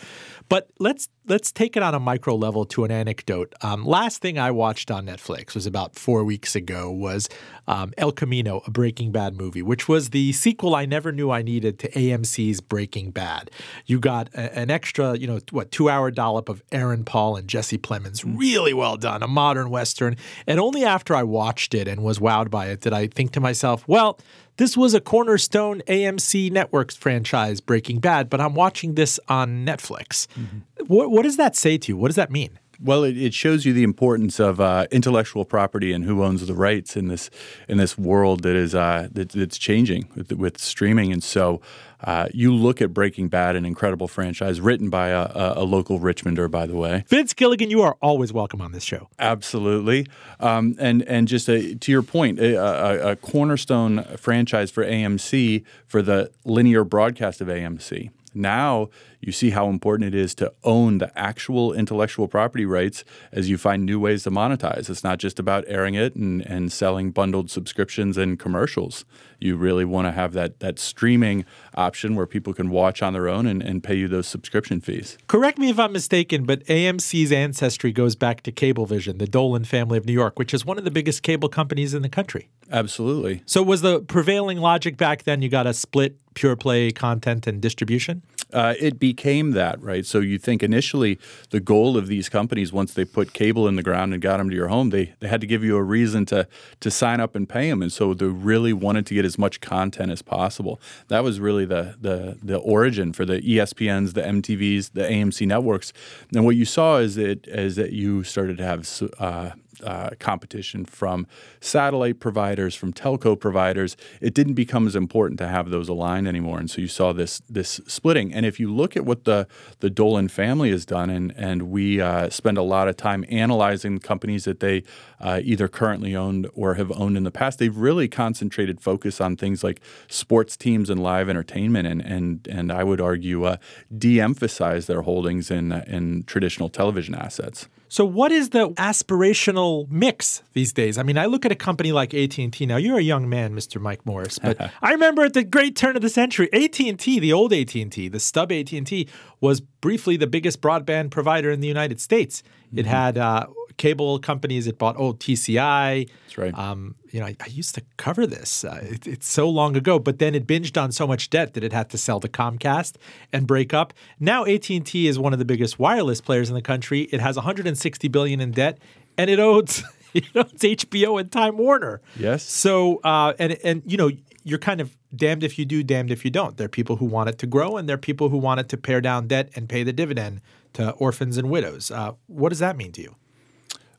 Speaker 1: But let's let's take it on a micro level to an anecdote. Um, last thing I watched on Netflix was about four weeks ago was um, El Camino, a Breaking Bad movie, which was the sequel I never knew I needed to AMC's Breaking Bad. You got a, an extra, you know, what two hour dollop of Aaron Paul and Jesse Plemons, really well done done, a modern Western. And only after I watched it and was wowed by it did I think to myself, well, this was a cornerstone AMC Networks franchise, Breaking Bad, but I'm watching this on Netflix. Mm-hmm. What, what does that say to you? What does that mean?
Speaker 3: Well, it, it shows you the importance of uh, intellectual property and who owns the rights in this in this world that is uh, that, that's changing with, with, streaming. And so, uh, you look at Breaking Bad, an incredible franchise written by a, a, a, local Richmonder, by the way.
Speaker 1: Vince Gilligan, you are always welcome on this show.
Speaker 3: Absolutely, um, and and just a, to your point, a, a cornerstone franchise for AMC for the linear broadcast of AMC. Now you see how important it is to own the actual intellectual property rights as you find new ways to monetize. It's not just about airing it and, and selling bundled subscriptions and commercials. You really want to have that, that streaming option where people can watch on their own and, and pay you those subscription fees.
Speaker 1: Correct me if I'm mistaken, but AMC's ancestry goes back to Cablevision, the Dolan family of New York, which is one of the biggest cable companies in the country.
Speaker 3: Absolutely.
Speaker 1: So was the prevailing logic back then you got to split pure play content and distribution?
Speaker 3: Uh, it became that, right? So you think initially the goal of these companies, once they put cable in the ground and got them to your home, they, they had to give you a reason to to sign up and pay them, and so they really wanted to get as much content as possible. That was really the the the origin for the ESPNs, the MTVs, the AMC networks. And what you saw is that is that you started to have uh, uh, competition from satellite providers, from telco providers. It didn't become as important to have those aligned anymore, and so you saw this this splitting. And if you look at what the the Dolan family has done, and and we uh, spend a lot of time analyzing companies that they uh, either currently owned or have owned in the past, they've really concentrated focus on things like sports teams and live entertainment, and and and I would argue uh, de-emphasize their holdings in in traditional television assets.
Speaker 1: So, what is the aspirational mix these days? I mean, I look at a company like AT and T. Now, you're a young man, Mr. Mike Morris, but *laughs* I remember at the great turn of the century, AT and T, the old AT and T, the stub AT and T, was briefly the biggest broadband provider in the United States. It mm-hmm. had uh, cable companies. It bought old TCI.
Speaker 3: That's right. Um,
Speaker 1: you know, I, I, used to cover this. Uh, it, it's so long ago, but then it binged on so much debt that it had to sell to Comcast and break up. Now AT and T is one of the biggest wireless players in the country. It has 160 billion in debt, and it owes. You *laughs* know, it's HBO and Time Warner.
Speaker 3: Yes.
Speaker 1: So, uh, and and you know, you're kind of damned if you do, damned if you don't. There are people who want it to grow, and there are people who want it to pare down debt and pay the dividend to orphans and widows. Uh, what does that mean to you?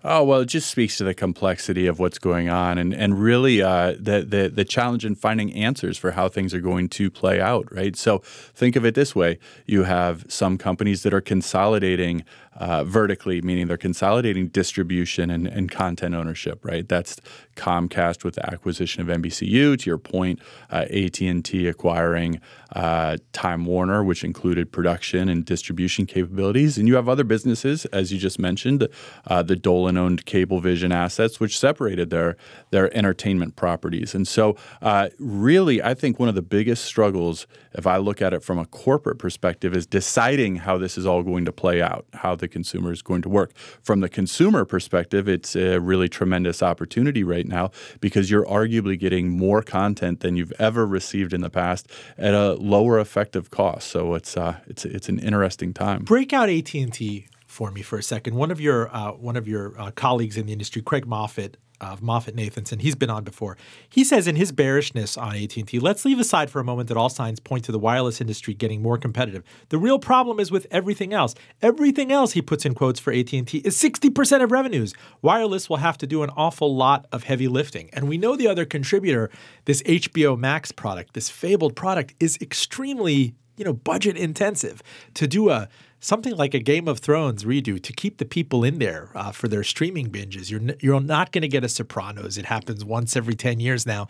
Speaker 3: Oh well, it just speaks to the complexity of what's going on, and and really uh, the, the the challenge in finding answers for how things are going to play out. Right. So think of it this way: you have some companies that are consolidating uh, vertically, meaning they're consolidating distribution and, and, content ownership. Right. That's Comcast with the acquisition of NBCU. To your point, uh, AT and T acquiring uh, Time Warner, which included production and distribution capabilities, and you have other businesses, as you just mentioned, uh, the Dolan owned Cablevision assets, which separated their their entertainment properties. And so, uh, really, I think one of the biggest struggles, if I look at it from a corporate perspective, is deciding how this is all going to play out, how the consumer is going to work. From the consumer perspective, it's a really tremendous opportunity right now because you're arguably getting more content than you've ever received in the past at a lower effective cost. So it's uh, it's it's an interesting time.
Speaker 1: Break out AT and T for me for a second. One of your uh, one of your uh, colleagues in the industry, Craig Moffett of MoffettNathanson. he's been on before. He says in his bearishness on AT&T, let's leave aside for a moment that all signs point to the wireless industry getting more competitive. The real problem is with everything else. Everything else he puts in quotes for AT&T is 60% of revenues. Wireless will have to do an awful lot of heavy lifting. And we know the other contributor, this HBO Max product, this fabled product is extremely, you know, budget intensive to do a something like a Game of Thrones redo to keep the people in there uh, for their streaming binges. You're n- you're not going to get a Sopranos. It happens once every ten years now.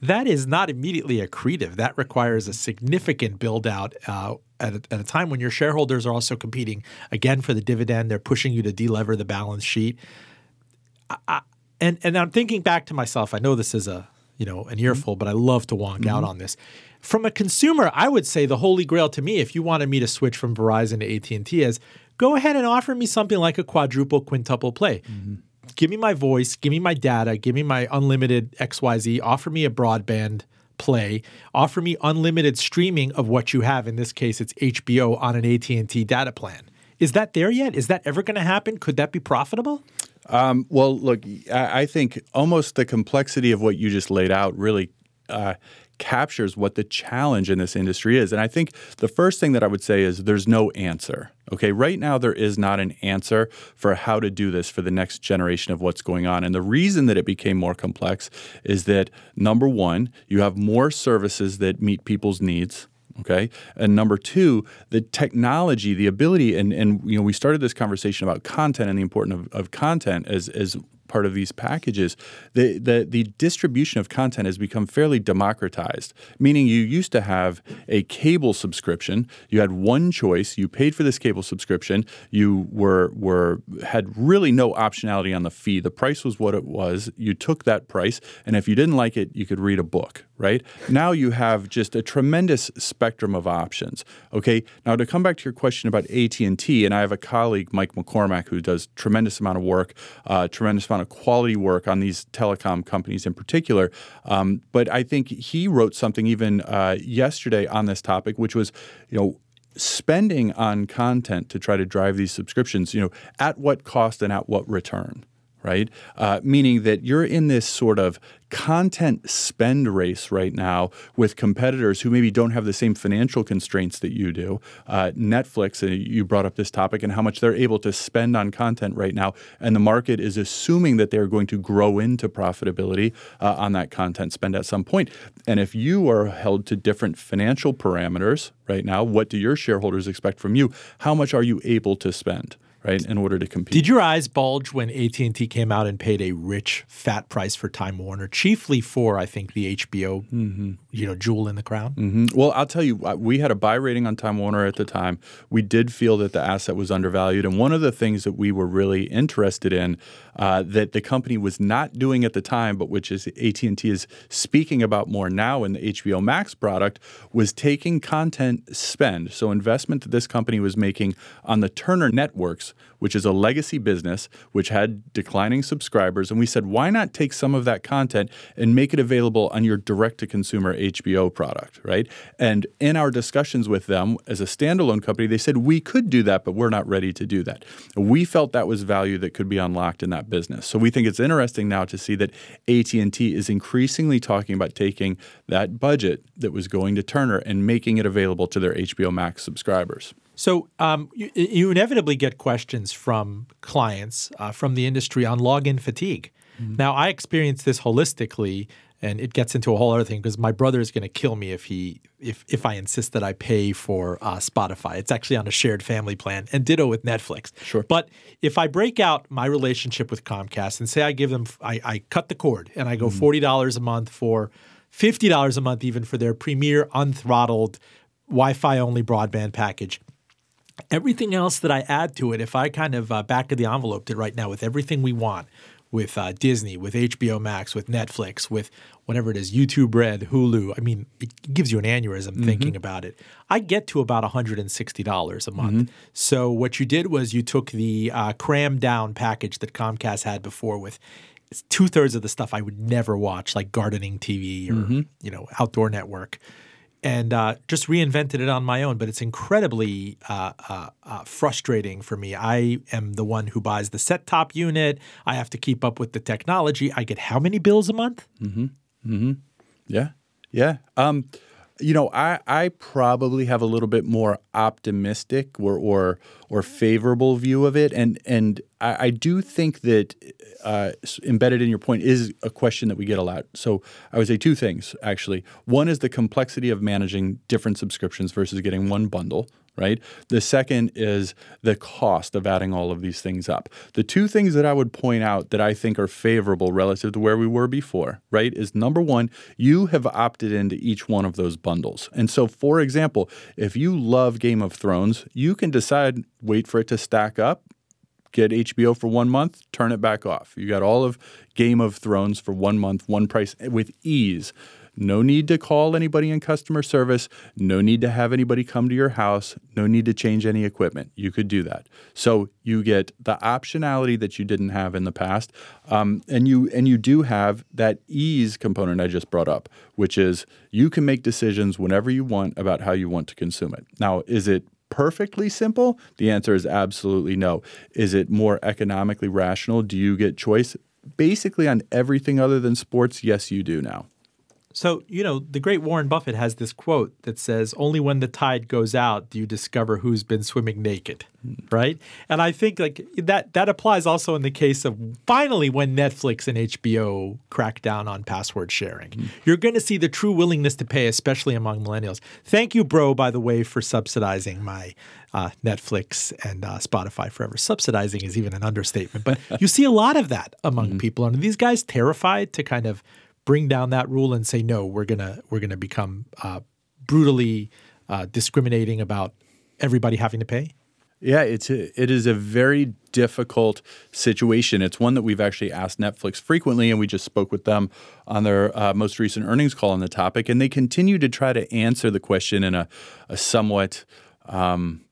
Speaker 1: That is not immediately accretive. That requires a significant build out uh, at, a, at a time when your shareholders are also competing again for the dividend. They're pushing you to delever the balance sheet. I, I, and and I'm thinking back to myself. I know this is a you know an earful, but I love to wonk mm-hmm. out on this. From a consumer, I would say the holy grail to me, if you wanted me to switch from Verizon to AT&T, is go ahead and offer me something like a quadruple quintuple play. Mm-hmm. Give me my voice, give me my data, give me my unlimited XYZ, offer me a broadband play, offer me unlimited streaming of what you have. In this case, it's HBO on an AT&T data plan. Is that there yet? Is that ever going to happen? Could that be profitable?
Speaker 3: Um, well, look, I, think almost the complexity of what you just laid out really uh, captures what the challenge in this industry is. And I think the first thing that I would say is there's no answer. Okay, right now there is not an answer for how to do this for the next generation of what's going on. And the reason that it became more complex is that number one, you have more services that meet people's needs. Okay. And number two, the technology, the ability, and, and you know, we started this conversation about content and the importance of, of content as, as part of these packages, the, the, the distribution of content has become fairly democratized, meaning you used to have a cable subscription. You had one choice. You paid for this cable subscription. You were, were had really no optionality on the fee. The price was what it was. You took that price, and if you didn't like it, you could read a book, right? Now you have just a tremendous spectrum of options. Okay. Now to come back to your question about AT and T, and I have a colleague, Mike McCormack, who does tremendous amount of work, uh, tremendous amount of quality work on these telecom companies in particular. Um, but I think he wrote something even uh, yesterday on this topic, which was, you know, spending on content to try to drive these subscriptions, you know, at what cost and at what return right? Uh, meaning that you're in this sort of content spend race right now with competitors who maybe don't have the same financial constraints that you do. Uh, Netflix, uh, you brought up this topic and how much they're able to spend on content right now, and the market is assuming that they're going to grow into profitability uh, on that content spend at some point. And if you are held to different financial parameters right now, what do your shareholders expect from you? How much are you able to spend? Right, in order to compete.
Speaker 1: Did your eyes bulge when AT&T came out and paid a rich, fat price for Time Warner, chiefly for, I think, the HBO, mm-hmm. You know, jewel in the crown?
Speaker 3: Mm-hmm. Well, I'll tell you, we had a buy rating on Time Warner at the time. We did feel that the asset was undervalued. And one of the things that we were really interested in uh, that the company was not doing at the time, but which is AT&T is speaking about more now in the HBO Max product, was taking content spend, so investment that this company was making on the Turner networks which is a legacy business which had declining subscribers. And we said, why not take some of that content and make it available on your direct to consumer HBO product, right? And in our discussions with them as a standalone company, they said, we could do that, but we're not ready to do that. We felt that was value that could be unlocked in that business. So we think it's interesting now to see that AT&T is increasingly talking about taking that budget that was going to Turner and making it available to their HBO Max subscribers.
Speaker 1: So um, you, you, inevitably get questions from clients uh, from the industry on login fatigue. Mm-hmm. Now, I experience this holistically, and it gets into a whole other thing because my brother is going to kill me if he if if I insist that I pay for uh, Spotify. It's actually on a shared family plan, and ditto with Netflix.
Speaker 3: Sure.
Speaker 1: But if I break out my relationship with Comcast and say I give them, I, I cut the cord and I go mm-hmm. forty dollars a month for fifty dollars a month even for their premier unthrottled Wi-Fi only broadband package everything else that I add to it, if I kind of uh, back of the envelope it right now with everything we want, with uh, Disney, with HBO Max, with Netflix, with whatever it is, YouTube Red, Hulu. I mean, it gives you an aneurysm mm-hmm. thinking about it. I get to about $160 a month. Mm-hmm. So what you did was you took the uh, cram down package that Comcast had before with two thirds of the stuff I would never watch, like gardening TV or mm-hmm. you know outdoor network and uh, just reinvented it on my own. But it's incredibly uh, uh, uh, frustrating for me. I am the one who buys the set top unit. I have to keep up with the technology. I get how many bills a month?
Speaker 3: Mm-hmm. Mm-hmm. Yeah. Yeah. Um, you know, I, I probably have a little bit more optimistic or or, or favorable view of it, and and I, I do think that uh, embedded in your point is a question that we get a lot. So I would say two things actually. One is the complexity of managing different subscriptions versus getting one bundle right? The second is the cost of adding all of these things up. The two things that I would point out that I think are favorable relative to where we were before, right, is number one, you have opted into each one of those bundles. And so, for example, if you love Game of Thrones, you can decide, wait for it to stack up. Get HBO for one month, turn it back off. You got all of Game of Thrones for one month, one price with ease. No need to call anybody in customer service. No need to have anybody come to your house. No need to change any equipment. You could do that. So you get the optionality that you didn't have in the past, um, and you and you do have that ease component I just brought up, which is you can make decisions whenever you want about how you want to consume it. Now, is it perfectly simple? The answer is absolutely no. Is it more economically rational? Do you get choice? Basically, on everything other than sports, yes, you do now.
Speaker 1: So, you know, the great Warren Buffett has this quote that says, Only when the tide goes out do you discover who's been swimming naked. Right. And I think like that that applies also in the case of finally when Netflix and HBO crack down on password sharing. Mm. You're going to see the true willingness to pay, especially among millennials. Thank you, bro, by the way, for subsidizing my uh, Netflix and uh, Spotify forever. Subsidizing is even an understatement, but *laughs* you see a lot of that among mm-hmm. people. And these guys terrified to kind of bring down that rule and say no, we're gonna we're gonna become uh, brutally uh, discriminating about everybody having to pay?
Speaker 3: Yeah, it's a, it is a very difficult situation. It's one that we've actually asked Netflix frequently, and we just spoke with them on their uh, most recent earnings call on the topic, and they continue to try to answer the question in a, a somewhat um,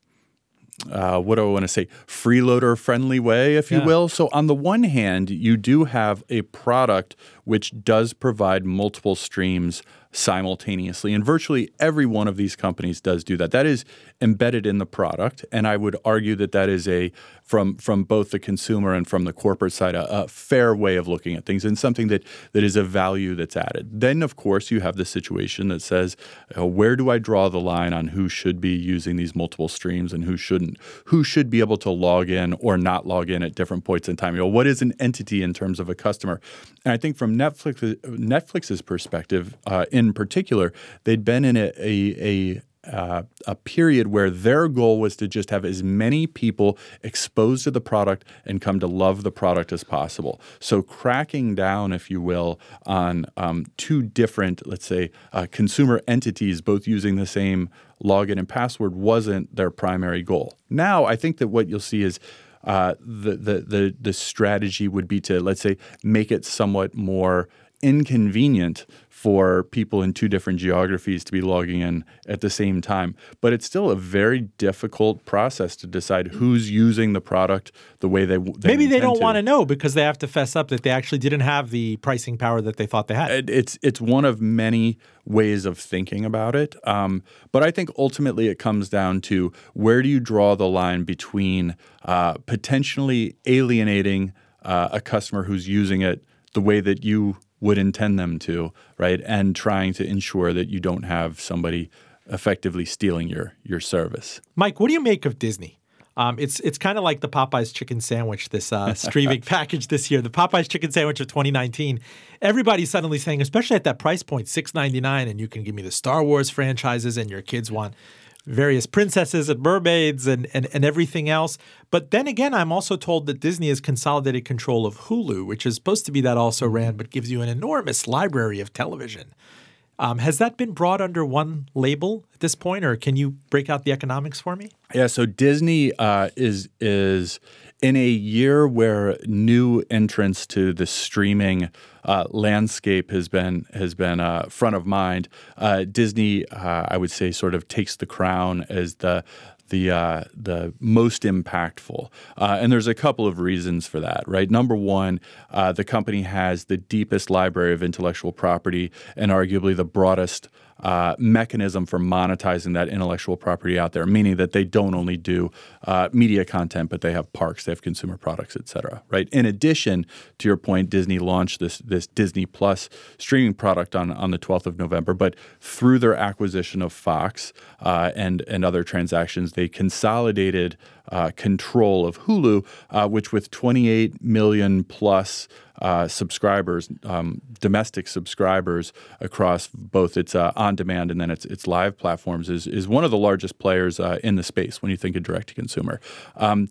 Speaker 3: uh, what do I want to say, freeloader friendly way, if you will. So, on the one hand, you do have a product which does provide multiple streams simultaneously. And virtually every one of these companies does do that. That is embedded in the product. And I would argue that that is a, from, from both the consumer and from the corporate side, a, a fair way of looking at things and something that, that is a value that's added. Then, of course, you have the situation that says, uh, where do I draw the line on who should be using these multiple streams and who shouldn't? Who should be able to log in or not log in at different points in time? You know, what is an entity in terms of a customer? And I think from Netflix, Netflix's perspective, uh, in particular, they'd been in a, a, a uh, a period where their goal was to just have as many people exposed to the product and come to love the product as possible. So, cracking down, if you will, on um, two different, let's say, uh, consumer entities, both using the same login and password, wasn't their primary goal. Now, I think that what you'll see is uh, the, the the the strategy would be to let's say make it somewhat more inconvenient for people in two different geographies to be logging in at the same time. But it's still a very difficult process to decide who's using the product the way they, they
Speaker 1: maybe they don't want to know because they have to fess up that they actually didn't have the pricing power that they thought they had.
Speaker 3: It's it's one of many ways of thinking about it. Um, but I think ultimately it comes down to where do you draw the line between uh, potentially alienating uh, a customer who's using it the way that you would intend them to, right? And trying to ensure that you don't have somebody effectively stealing your your service.
Speaker 1: Mike, what do you make of Disney? Um, it's it's kind of like the Popeyes chicken sandwich, this uh, *laughs* streaming package this year. The Popeyes chicken sandwich of 2019. Everybody's suddenly saying, especially at that price point, 6.99, and you can give me the Star Wars franchises, and your kids want various princesses and mermaids and, and, and everything else. But then again, I'm also told that Disney has consolidated control of Hulu, which is supposed to be that also ran, but gives you an enormous library of television. Um, has that been brought under one label at this point, or can you break out the economics for me?
Speaker 3: Yeah, so Disney uh, is is in a year where new entrants to the streaming uh, landscape has been has been uh, front of mind. Uh, Disney, uh, I would say, sort of takes the crown as the the uh, the most impactful. Uh, and there's a couple of reasons for that, right? Number one, uh, the company has the deepest library of intellectual property and arguably the broadest uh, mechanism for monetizing that intellectual property out there, meaning that they don't only do uh, media content, but they have parks, they have consumer products, et cetera. Right. In addition, to your point, Disney launched this this Disney Plus streaming product on on the 12th of November, but through their acquisition of Fox uh, and and other transactions, they consolidated uh, control of Hulu, uh, which with 28 million plus uh, subscribers, um, domestic subscribers across both its uh, on-demand and then its, its live platforms, is is one of the largest players uh, in the space when you think of direct to consumer. Um,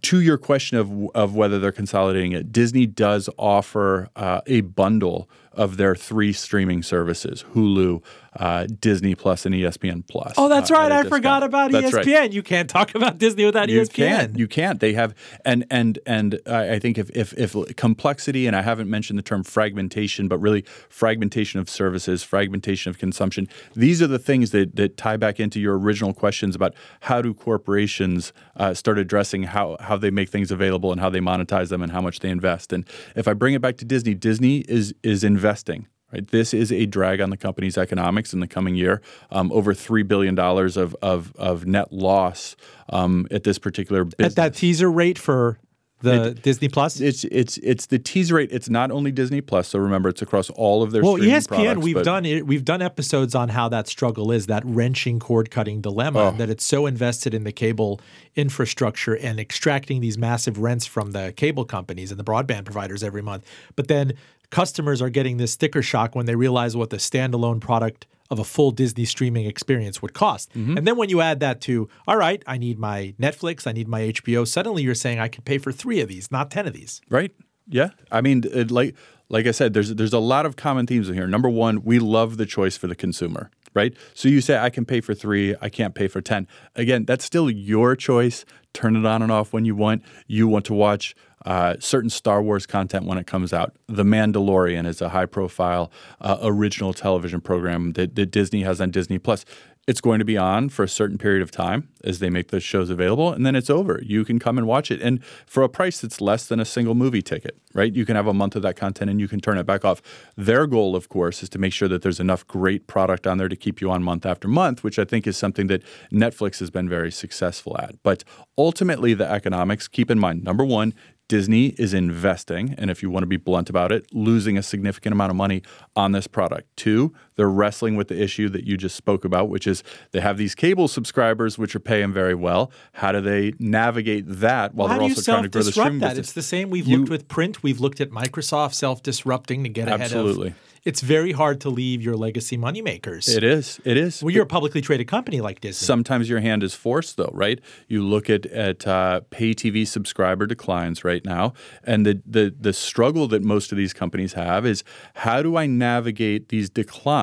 Speaker 3: to your question of of whether they're consolidating it, Disney does offer uh, a bundle of their three streaming services: Hulu, uh, Disney Plus, and ESPN Plus.
Speaker 1: Oh, that's
Speaker 3: uh,
Speaker 1: right. I forgot about
Speaker 3: that's
Speaker 1: ESPN. Right. You can't talk *laughs* about Disney without
Speaker 3: you
Speaker 1: ESPN.
Speaker 3: Can't. You can't. They have and and and I think if, if if complexity and I haven't mentioned the term fragmentation, but really fragmentation of services, fragmentation of consumption. These are the things that that tie back into your original questions about how do corporations uh, start addressing how how they make things available and how they monetize them and how much they invest. And if I bring it back to Disney, Disney is is investing. Right? This is a drag on the company's economics in the coming year. Um, over three billion dollars of, of of net loss um, at this particular business.
Speaker 1: At that teaser rate for the it, Disney Plus?
Speaker 3: It's it's it's the teaser rate. It's not only Disney Plus. So remember, it's across all of their.
Speaker 1: Well,
Speaker 3: ESPN.
Speaker 1: Products, we've done it. We've done episodes on how that struggle is that wrenching cord cutting dilemma. Oh. That it's so invested in the cable infrastructure and extracting these massive rents from the cable companies and the broadband providers every month, but then customers are getting this sticker shock when they realize what the standalone product of a full Disney streaming experience would cost. Mm-hmm. And then when you add that to, all right, I need my Netflix, I need my HBO, suddenly you're saying I could pay for three of these, not 10 of these.
Speaker 3: Right. Yeah. I mean, it, like like I said, there's there's a lot of common themes in here. Number one, we love the choice for the consumer, right? So you say I can pay for three, I can't pay for ten. Again, that's still your choice. Turn it on and off when you want. You want to watch uh, certain Star Wars content when it comes out. The Mandalorian is a high profile uh, original television program that, that, Disney has on Disney Plus. it's going to be on for a certain period of time as they make those shows available, and then it's over. You can come and watch it, and for a price that's less than a single movie ticket, right? You can have a month of that content, and you can turn it back off. Their goal, of course, is to make sure that there's enough great product on there to keep you on month after month, which I think is something that Netflix has been very successful at. But ultimately, the economics. Keep in mind, number one, Disney is investing, and if you want to be blunt about it, losing a significant amount of money on this product. Two, they're wrestling with the issue that you just spoke about, which is they have these cable subscribers which are paying very well. How do they navigate that while
Speaker 1: how
Speaker 3: they're also trying to grow the streaming
Speaker 1: that?
Speaker 3: business?
Speaker 1: It's the same we've
Speaker 3: You-
Speaker 1: looked with print. We've looked at Microsoft self-disrupting to get ahead
Speaker 3: Absolutely.
Speaker 1: of. Absolutely. It's very hard to leave your legacy moneymakers.
Speaker 3: It is. It is.
Speaker 1: Well, you're a publicly traded company like Disney.
Speaker 3: Sometimes your hand is forced, though, right? You look at at uh, pay TV subscriber declines right now, and the, the the struggle that most of these companies have is how do I navigate these declines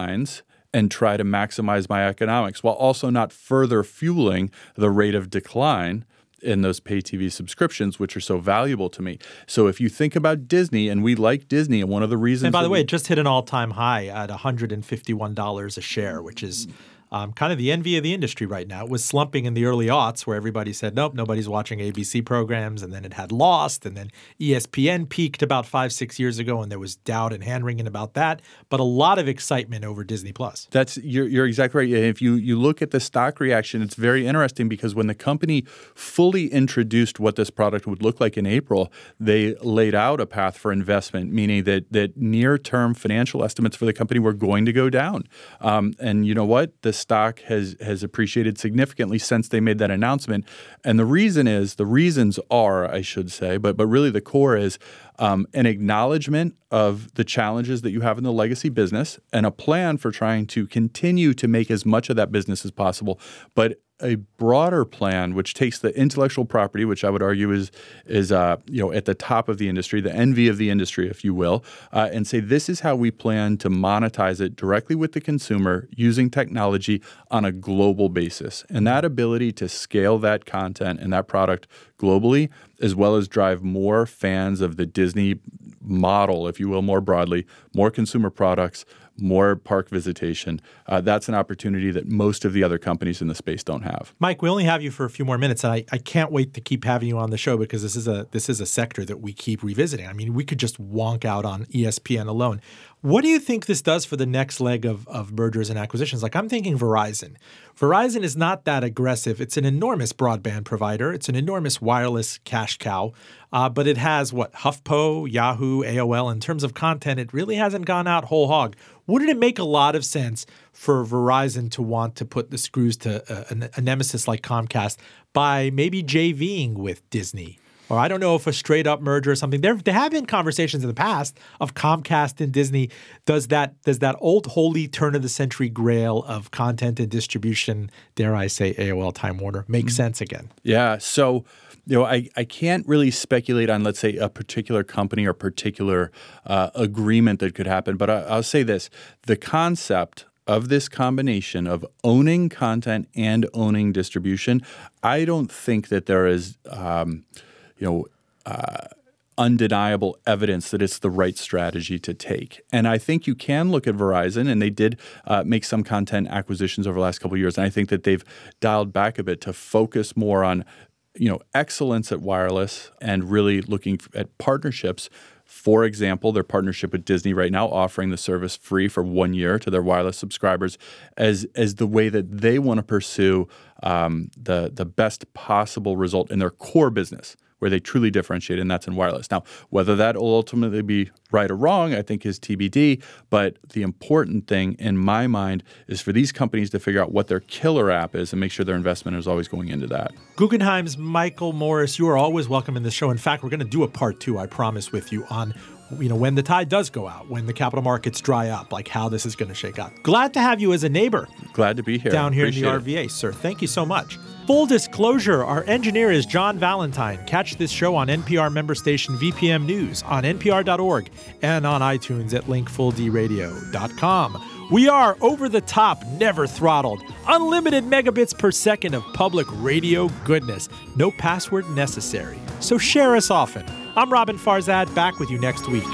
Speaker 3: and try to maximize my economics while also not further fueling the rate of decline in those pay TV subscriptions, which are so valuable to me. So if you think about Disney, and we like Disney, and one of the reasons,
Speaker 1: and by the way,
Speaker 3: we-
Speaker 1: it just hit an all-time high at $151 a share, which is um, kind of the envy of the industry right now. It was slumping in the early aughts where everybody said, nope, nobody's watching ABC programs. And then it had Lost. And then ESPN peaked about five, six years ago. And there was doubt and hand wringing about that. But a lot of excitement over Disney Plus.
Speaker 3: That's you're, you're exactly right. If you you look at the stock reaction, it's very interesting because when the company fully introduced what this product would look like in April, they laid out a path for investment, meaning that that near term financial estimates for the company were going to go down. Um, and you know what? The stock has has appreciated significantly since they made that announcement. And the reason is the reasons are, I should say, but but really the core is um, an acknowledgement of the challenges that you have in the legacy business and a plan for trying to continue to make as much of that business as possible, but a broader plan which takes the intellectual property, which I would argue is is uh, you know at the top of the industry, the envy of the industry, if you will, uh, and say this is how we plan to monetize it directly with the consumer using technology on a global basis, and that ability to scale that content and that product globally, as well as drive more fans of the Disney model, if you will, more broadly, more consumer products, more park visitation. Uh, that's an opportunity that most of the other companies in the space don't have.
Speaker 1: Mike, we only have you for a few more minutes, and I, I can't wait to keep having you on the show because this is a this is a sector that we keep revisiting. I mean, we could just wonk out on ESPN alone. What do you think this does for the next leg of, of mergers and acquisitions? Like I'm thinking Verizon. Verizon is not that aggressive. It's an enormous broadband provider. It's an enormous wireless cash cow. Uh, but it has what HuffPo, Yahoo, AOL. In terms of content, it really hasn't gone out whole hog. Wouldn't it make a lot of sense for Verizon to want to put the screws to a, a nemesis like Comcast by maybe JVing with Disney? Or I don't know if a straight up merger or something. There, there have been conversations in the past of Comcast and Disney. Does that does that old holy turn of the century grail of content and distribution, dare I say AOL Time Warner, make sense again?
Speaker 3: Yeah. So, you know, I, I can't really speculate on, let's say, a particular company or particular uh, agreement that could happen. But I, I'll say this the concept of this combination of owning content and owning distribution, I don't think that there is, um, you know, uh, undeniable evidence that it's the right strategy to take. And I think you can look at Verizon, and they did uh, make some content acquisitions over the last couple of years. And I think that they've dialed back a bit to focus more on, you know, excellence at wireless and really looking at partnerships. For example, their partnership with Disney right now, offering the service free for one year to their wireless subscribers, as as the way that they want to pursue um, the the best possible result in their core business where they truly differentiate, and that's in wireless. Now, whether that will ultimately be right or wrong, I think is TBD. But the important thing in my mind is for these companies to figure out what their killer app is and make sure their investment is always going into that.
Speaker 1: Guggenheim's Michael Morris, you are always welcome in the show. In fact, we're going to do a part two, I promise, with you on you know when the tide does go out, when the capital markets dry up, like how this is going to shake out. Glad to have you as a neighbor
Speaker 3: Glad to be here.
Speaker 1: down here
Speaker 3: Appreciate
Speaker 1: in the RVA, sir. Thank you so much. Full disclosure, our engineer is John Valentine. Catch this show on NPR member station VPM News, on npr.org, and on iTunes at linkfulldradio.com. We are over the top, never throttled, unlimited megabits per second of public radio goodness. No password necessary. So share us often. I'm Roben Farzad, back with you next week.